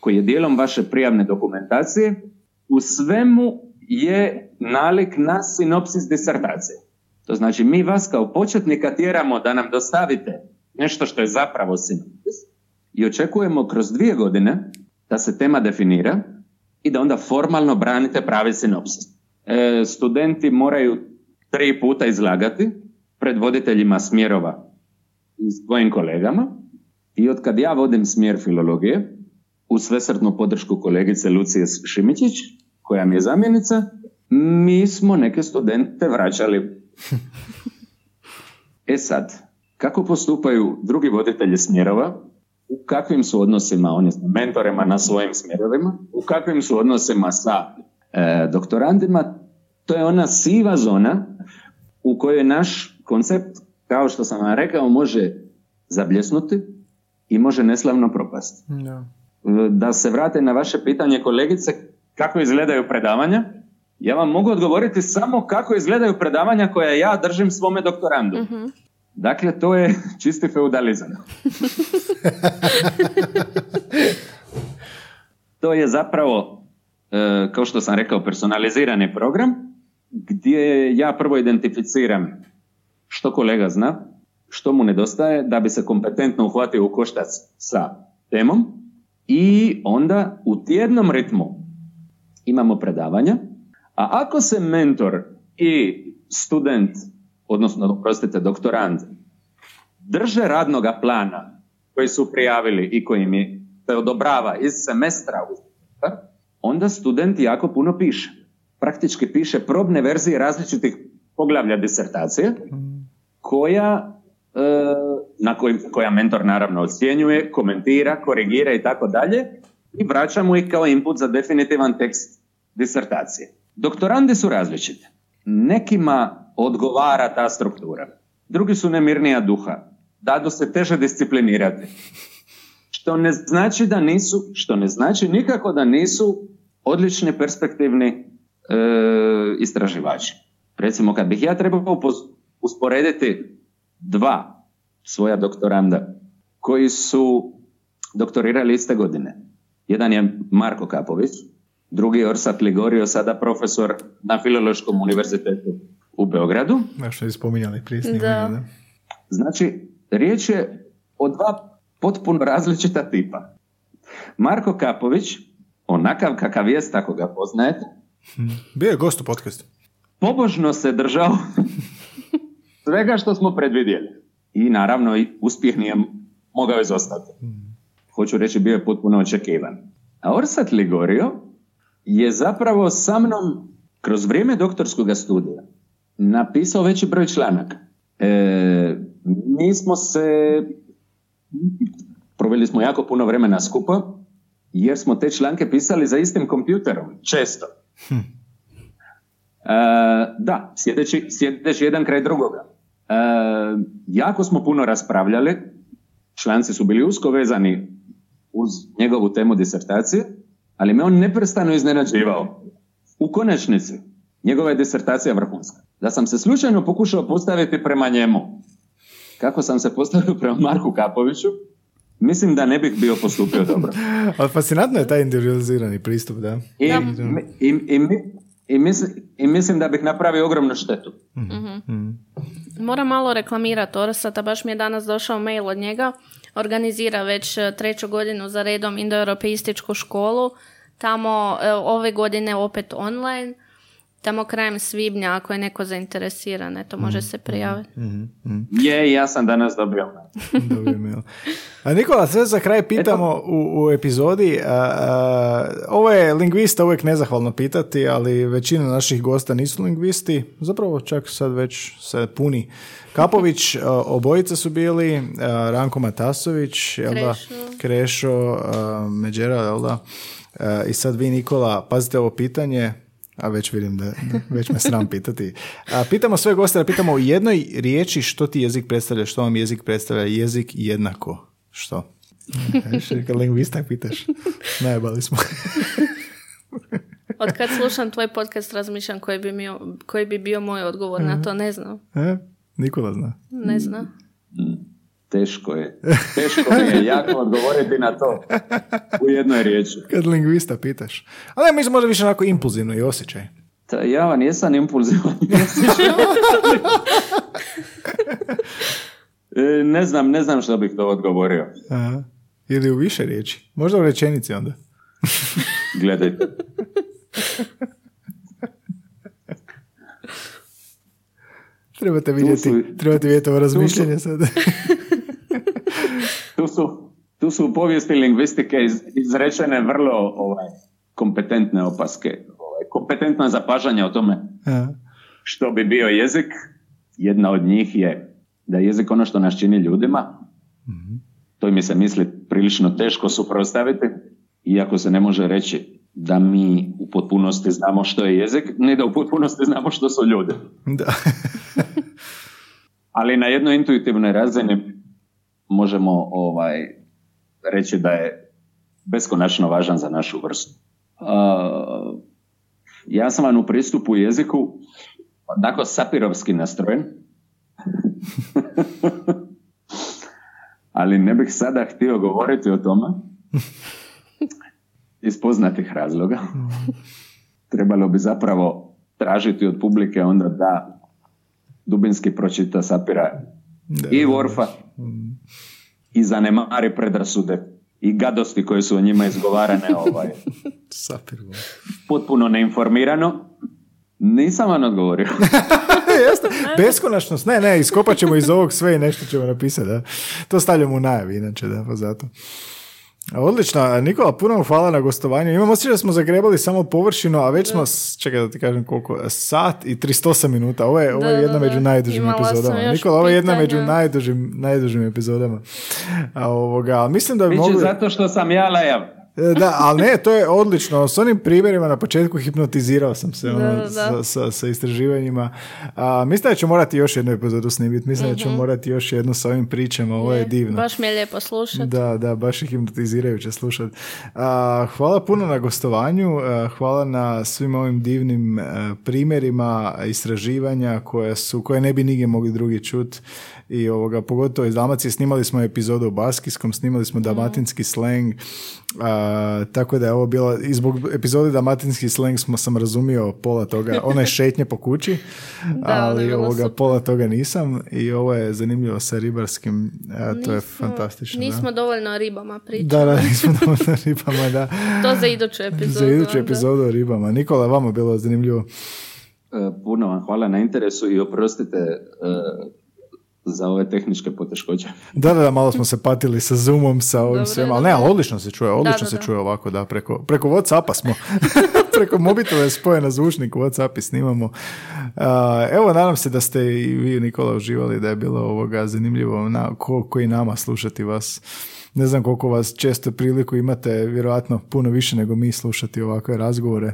koji je dijelom vaše prijavne dokumentacije, u svemu je nalik na sinopsis disertacije. To znači mi vas kao početnika tjeramo da nam dostavite nešto što je zapravo sinopsis i očekujemo kroz dvije godine da se tema definira i da onda formalno branite pravi sinopsis. E, studenti moraju tri puta izlagati pred voditeljima smjerova i svojim kolegama i od kad ja vodim smjer filologije, u svesrtnu podršku kolegice Lucije Šimićić, koja mi je zamjenica, mi smo neke studente vraćali. <laughs> E sad, kako postupaju drugi voditelji smjerova, u kakvim su odnosima oni s mentorima na svojim smjerovima, u kakvim su odnosima sa e, doktorantima, to je ona siva zona u kojoj naš koncept, kao što sam vam rekao, može zabljesnuti i može neslavno propasti. Da se vrate na vaše pitanje kolegice, kako izgledaju predavanja, ja vam mogu odgovoriti samo kako izgledaju predavanja koja ja držim svome doktorandu. Mhm. Dakle, to je <laughs> čisti feudalizam. <laughs> to je zapravo, e, kao što sam rekao, personalizirani program gdje ja prvo identificiram što kolega zna, što mu nedostaje da bi se kompetentno uhvatio u koštac sa temom i onda u tjednom ritmu imamo predavanja, a ako se mentor i student odnosno, prostite, doktorant, drže radnoga plana koji su prijavili i koji mi se odobrava iz semestra u onda student jako puno piše. Praktički piše probne verzije različitih poglavlja disertacije koja, e, na koj, koja mentor naravno ocjenjuje, komentira, korigira i tako dalje i vraća mu ih kao input za definitivan tekst disertacije. Doktorandi su različite. Nekima odgovara ta struktura. Drugi su nemirnija duha. Dadu se teže disciplinirati. što ne znači da nisu, što ne znači nikako da nisu odlični perspektivni e, istraživači. Recimo, kad bih ja trebao usporediti dva svoja doktoranda koji su doktorirali iste godine. Jedan je Marko Kapović, drugi je Orsat Ligorio, sada profesor na Filološkom univerzitetu u Beogradu. što je spominjali prije da. Znači, riječ je o dva potpuno različita tipa. Marko Kapović, onakav kakav jest, ako ga poznajete. Bio je gost u podcastu. Pobožno se držao <laughs> svega što smo predvidjeli. I naravno i uspjeh nije mogao izostati. Hoću reći, bio je potpuno očekivan. A Orsat Ligorio je zapravo sa mnom kroz vrijeme doktorskog studija napisao veći broj članaka. E, mi smo se proveli smo jako puno vremena skupa jer smo te članke pisali za istim kompjuterom, često. Hm. E, da, sjedeći, sjedeći jedan kraj drugoga. E, jako smo puno raspravljali, članci su bili usko vezani uz njegovu temu disertacije, ali me on neprestano iznenađivao. U konačnici, njegova je disertacija vrhunska. Da sam se slučajno pokušao postaviti prema njemu, kako sam se postavio prema Marku Kapoviću, mislim da ne bih bio postupio dobro. <laughs> Ali fascinantno je taj individualizirani pristup, da. I, i, i, i, I mislim da bih napravio ogromnu štetu. mm Moram malo reklamirati Orsata, baš mi je danas došao mail od njega. Organizira već e, treću godinu za redom indoeuropeističku školu. Tamo e, ove godine opet online tamo krajem svibnja ako je neko zainteresiran, eto može mhm, se prijaviti. mm Je, ja sam danas dobio. <laughs> dobio A Nikola, sve za kraj pitamo u, u epizodi. A, ovo je lingvista uvijek nezahvalno pitati, ali većina naših gosta nisu lingvisti. Zapravo čak sad već se puni. Kapović, obojica su bili, Ranko Matasović, Krešo, Krešo Međera, jel da? I sad vi Nikola, pazite ovo pitanje, a već vidim da, već me sram pitati. A, pitamo sve goste da pitamo u jednoj riječi što ti jezik predstavlja, što vam jezik predstavlja, jezik jednako. Što? Kad lingvista pitaš. Najbali smo. <laughs> Od kad slušam tvoj podcast razmišljam koji bi, mi, koji bi bio moj odgovor na to, ne znam. E? Nikola zna. Ne zna. Teško je. Teško je jako odgovoriti na to u jednoj riječi. Kad lingvista pitaš. Ali mislim možda više onako impulzivno i osjećaj. Ta, ja vam jesam impulzivan. <laughs> <laughs> E, ne znam, ne znam što bih to odgovorio. Aha. Ili u više riječi. Možda u rečenici onda. Gledajte. Trebate vidjeti, su, trebate vidjeti ovo razmišljanje <laughs> sad. tu, su, tu su u povijesti lingvistike izrečene vrlo ovaj, kompetentne opaske, ovaj, kompetentna zapažanja o tome što bi bio jezik. Jedna od njih je da je jezik ono što nas čini ljudima. mm To mi se misli prilično teško suprotstaviti, iako se ne može reći da mi u potpunosti znamo što je jezik, ni da u potpunosti znamo što su ljudi. Da. <laughs> Ali na jednoj intuitivnoj razini možemo ovaj, reći da je beskonačno važan za našu vrstu. Uh, ja sam vam u pristupu jeziku onako sapirovski nastrojen, <laughs> ali ne bih sada htio govoriti o tome <laughs> iz poznatih razloga. <laughs> Trebalo bi zapravo tražiti od publike onda da dubinski pročita Sapira i Worfa i zanemari predrasude i gadosti koje su o njima izgovarane <laughs> ovaj, potpuno neinformirano. Nisam vam odgovorio. <laughs> Jeste, beskonačnost. Ne, ne, iskopat ćemo iz ovog sve i nešto ćemo napisati. Da? To stavljamo u najavi, inače, da, pa zato. Odlično, Nikola, puno hvala na gostovanju. Imamo osjećaj da smo zagrebali samo površinu, a već smo, čekaj da ti kažem koliko, sat i 38 minuta. Ovo je, ovo je jedna među najdužim epizodama. Nikola, ovo je jedna među najdužim, najdužim epizodama. A ovoga, mislim da bi mogli... zato što sam ja lajav. E, da, ali ne, to je odlično. S onim primjerima na početku hipnotizirao sam se ono, Sa, sa, sa, istraživanjima. A, mislim da ću morati još jednu epizodu snimiti. Mislim mm da ću mhm. morati još jednu sa ovim pričama. Ovo je, je divno. Baš mi je lijepo slušati. Da, da, baš je hipnotizirajuće slušati. Hvala puno na gostovanju. Hvala na svim ovim divnim primjerima istraživanja koje, su, koje ne bi nigdje mogli drugi čuti i ovoga, pogotovo iz Dalmacije snimali smo epizodu o baskijskom, snimali smo dalmatinski sleng, tako da je ovo bilo, i zbog epizode dalmatinski sleng smo sam razumio pola toga, <laughs> ona je šetnje po kući, ali ovoga, pola toga nisam i ovo je zanimljivo sa ribarskim, to je fantastično. Nismo dovoljno o ribama pričali. Da, da, nismo dovoljno o ribama, da. <laughs> to za iduću epizodu. Za iduću epizodu o ribama. Nikola, vama bilo zanimljivo. E, puno vam hvala na interesu i oprostite e, za ove tehničke poteškoće. Da, da, da, malo smo se patili sa Zoomom, sa ovim svema, ali ne, ali odlično se čuje, odlično se čuje ovako, da, preko, preko Whatsappa smo, <laughs> preko mobitela je spojen na zvučnik, Whatsapp i snimamo. Uh, evo, nadam se da ste i vi, Nikola, uživali, da je bilo ovoga zanimljivo na, ko, koji nama slušati vas. Ne znam koliko vas često priliku imate, vjerojatno puno više nego mi slušati ovakve razgovore,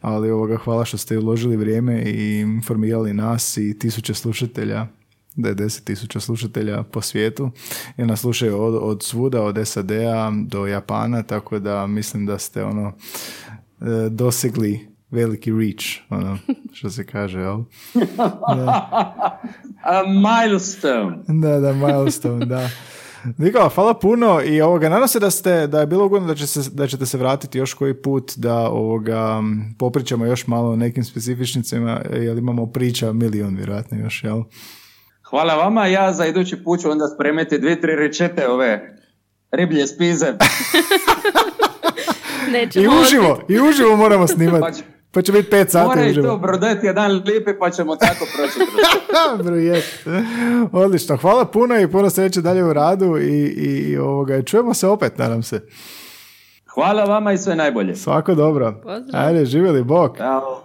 ali ovoga, hvala što ste uložili vrijeme i informirali nas i tisuće slušatelja da je deset tisuća slušatelja po svijetu i nas slušaju od, od svuda, od SAD-a do Japana, tako da mislim da ste ono e, dosegli veliki reach, ono, <laughs> što se kaže, jel? <laughs> A milestone. Da, da, milestone, da. Nikola, hvala puno i ovoga, nadam se da, ste, da je bilo ugodno da, će se, da ćete se vratiti još koji put da ovoga, popričamo još malo o nekim specifičnicama, jer imamo priča milion vjerojatno još, jel? Hvala vama, ja za idući put ću onda spremiti dvije, tri rečete ove riblje spize. <laughs> I uživo, i uživo moramo snimati. Pa, pa će biti pet sati Mora i to brodeti jedan lipi pa ćemo tako proći. <laughs> Odlično. Hvala puno i puno sreće dalje u radu i, i ovoga, čujemo se opet, nadam se. Hvala vama i sve najbolje. Svako dobro. Pozdrav. Ajde, živjeli, bok. Ćao.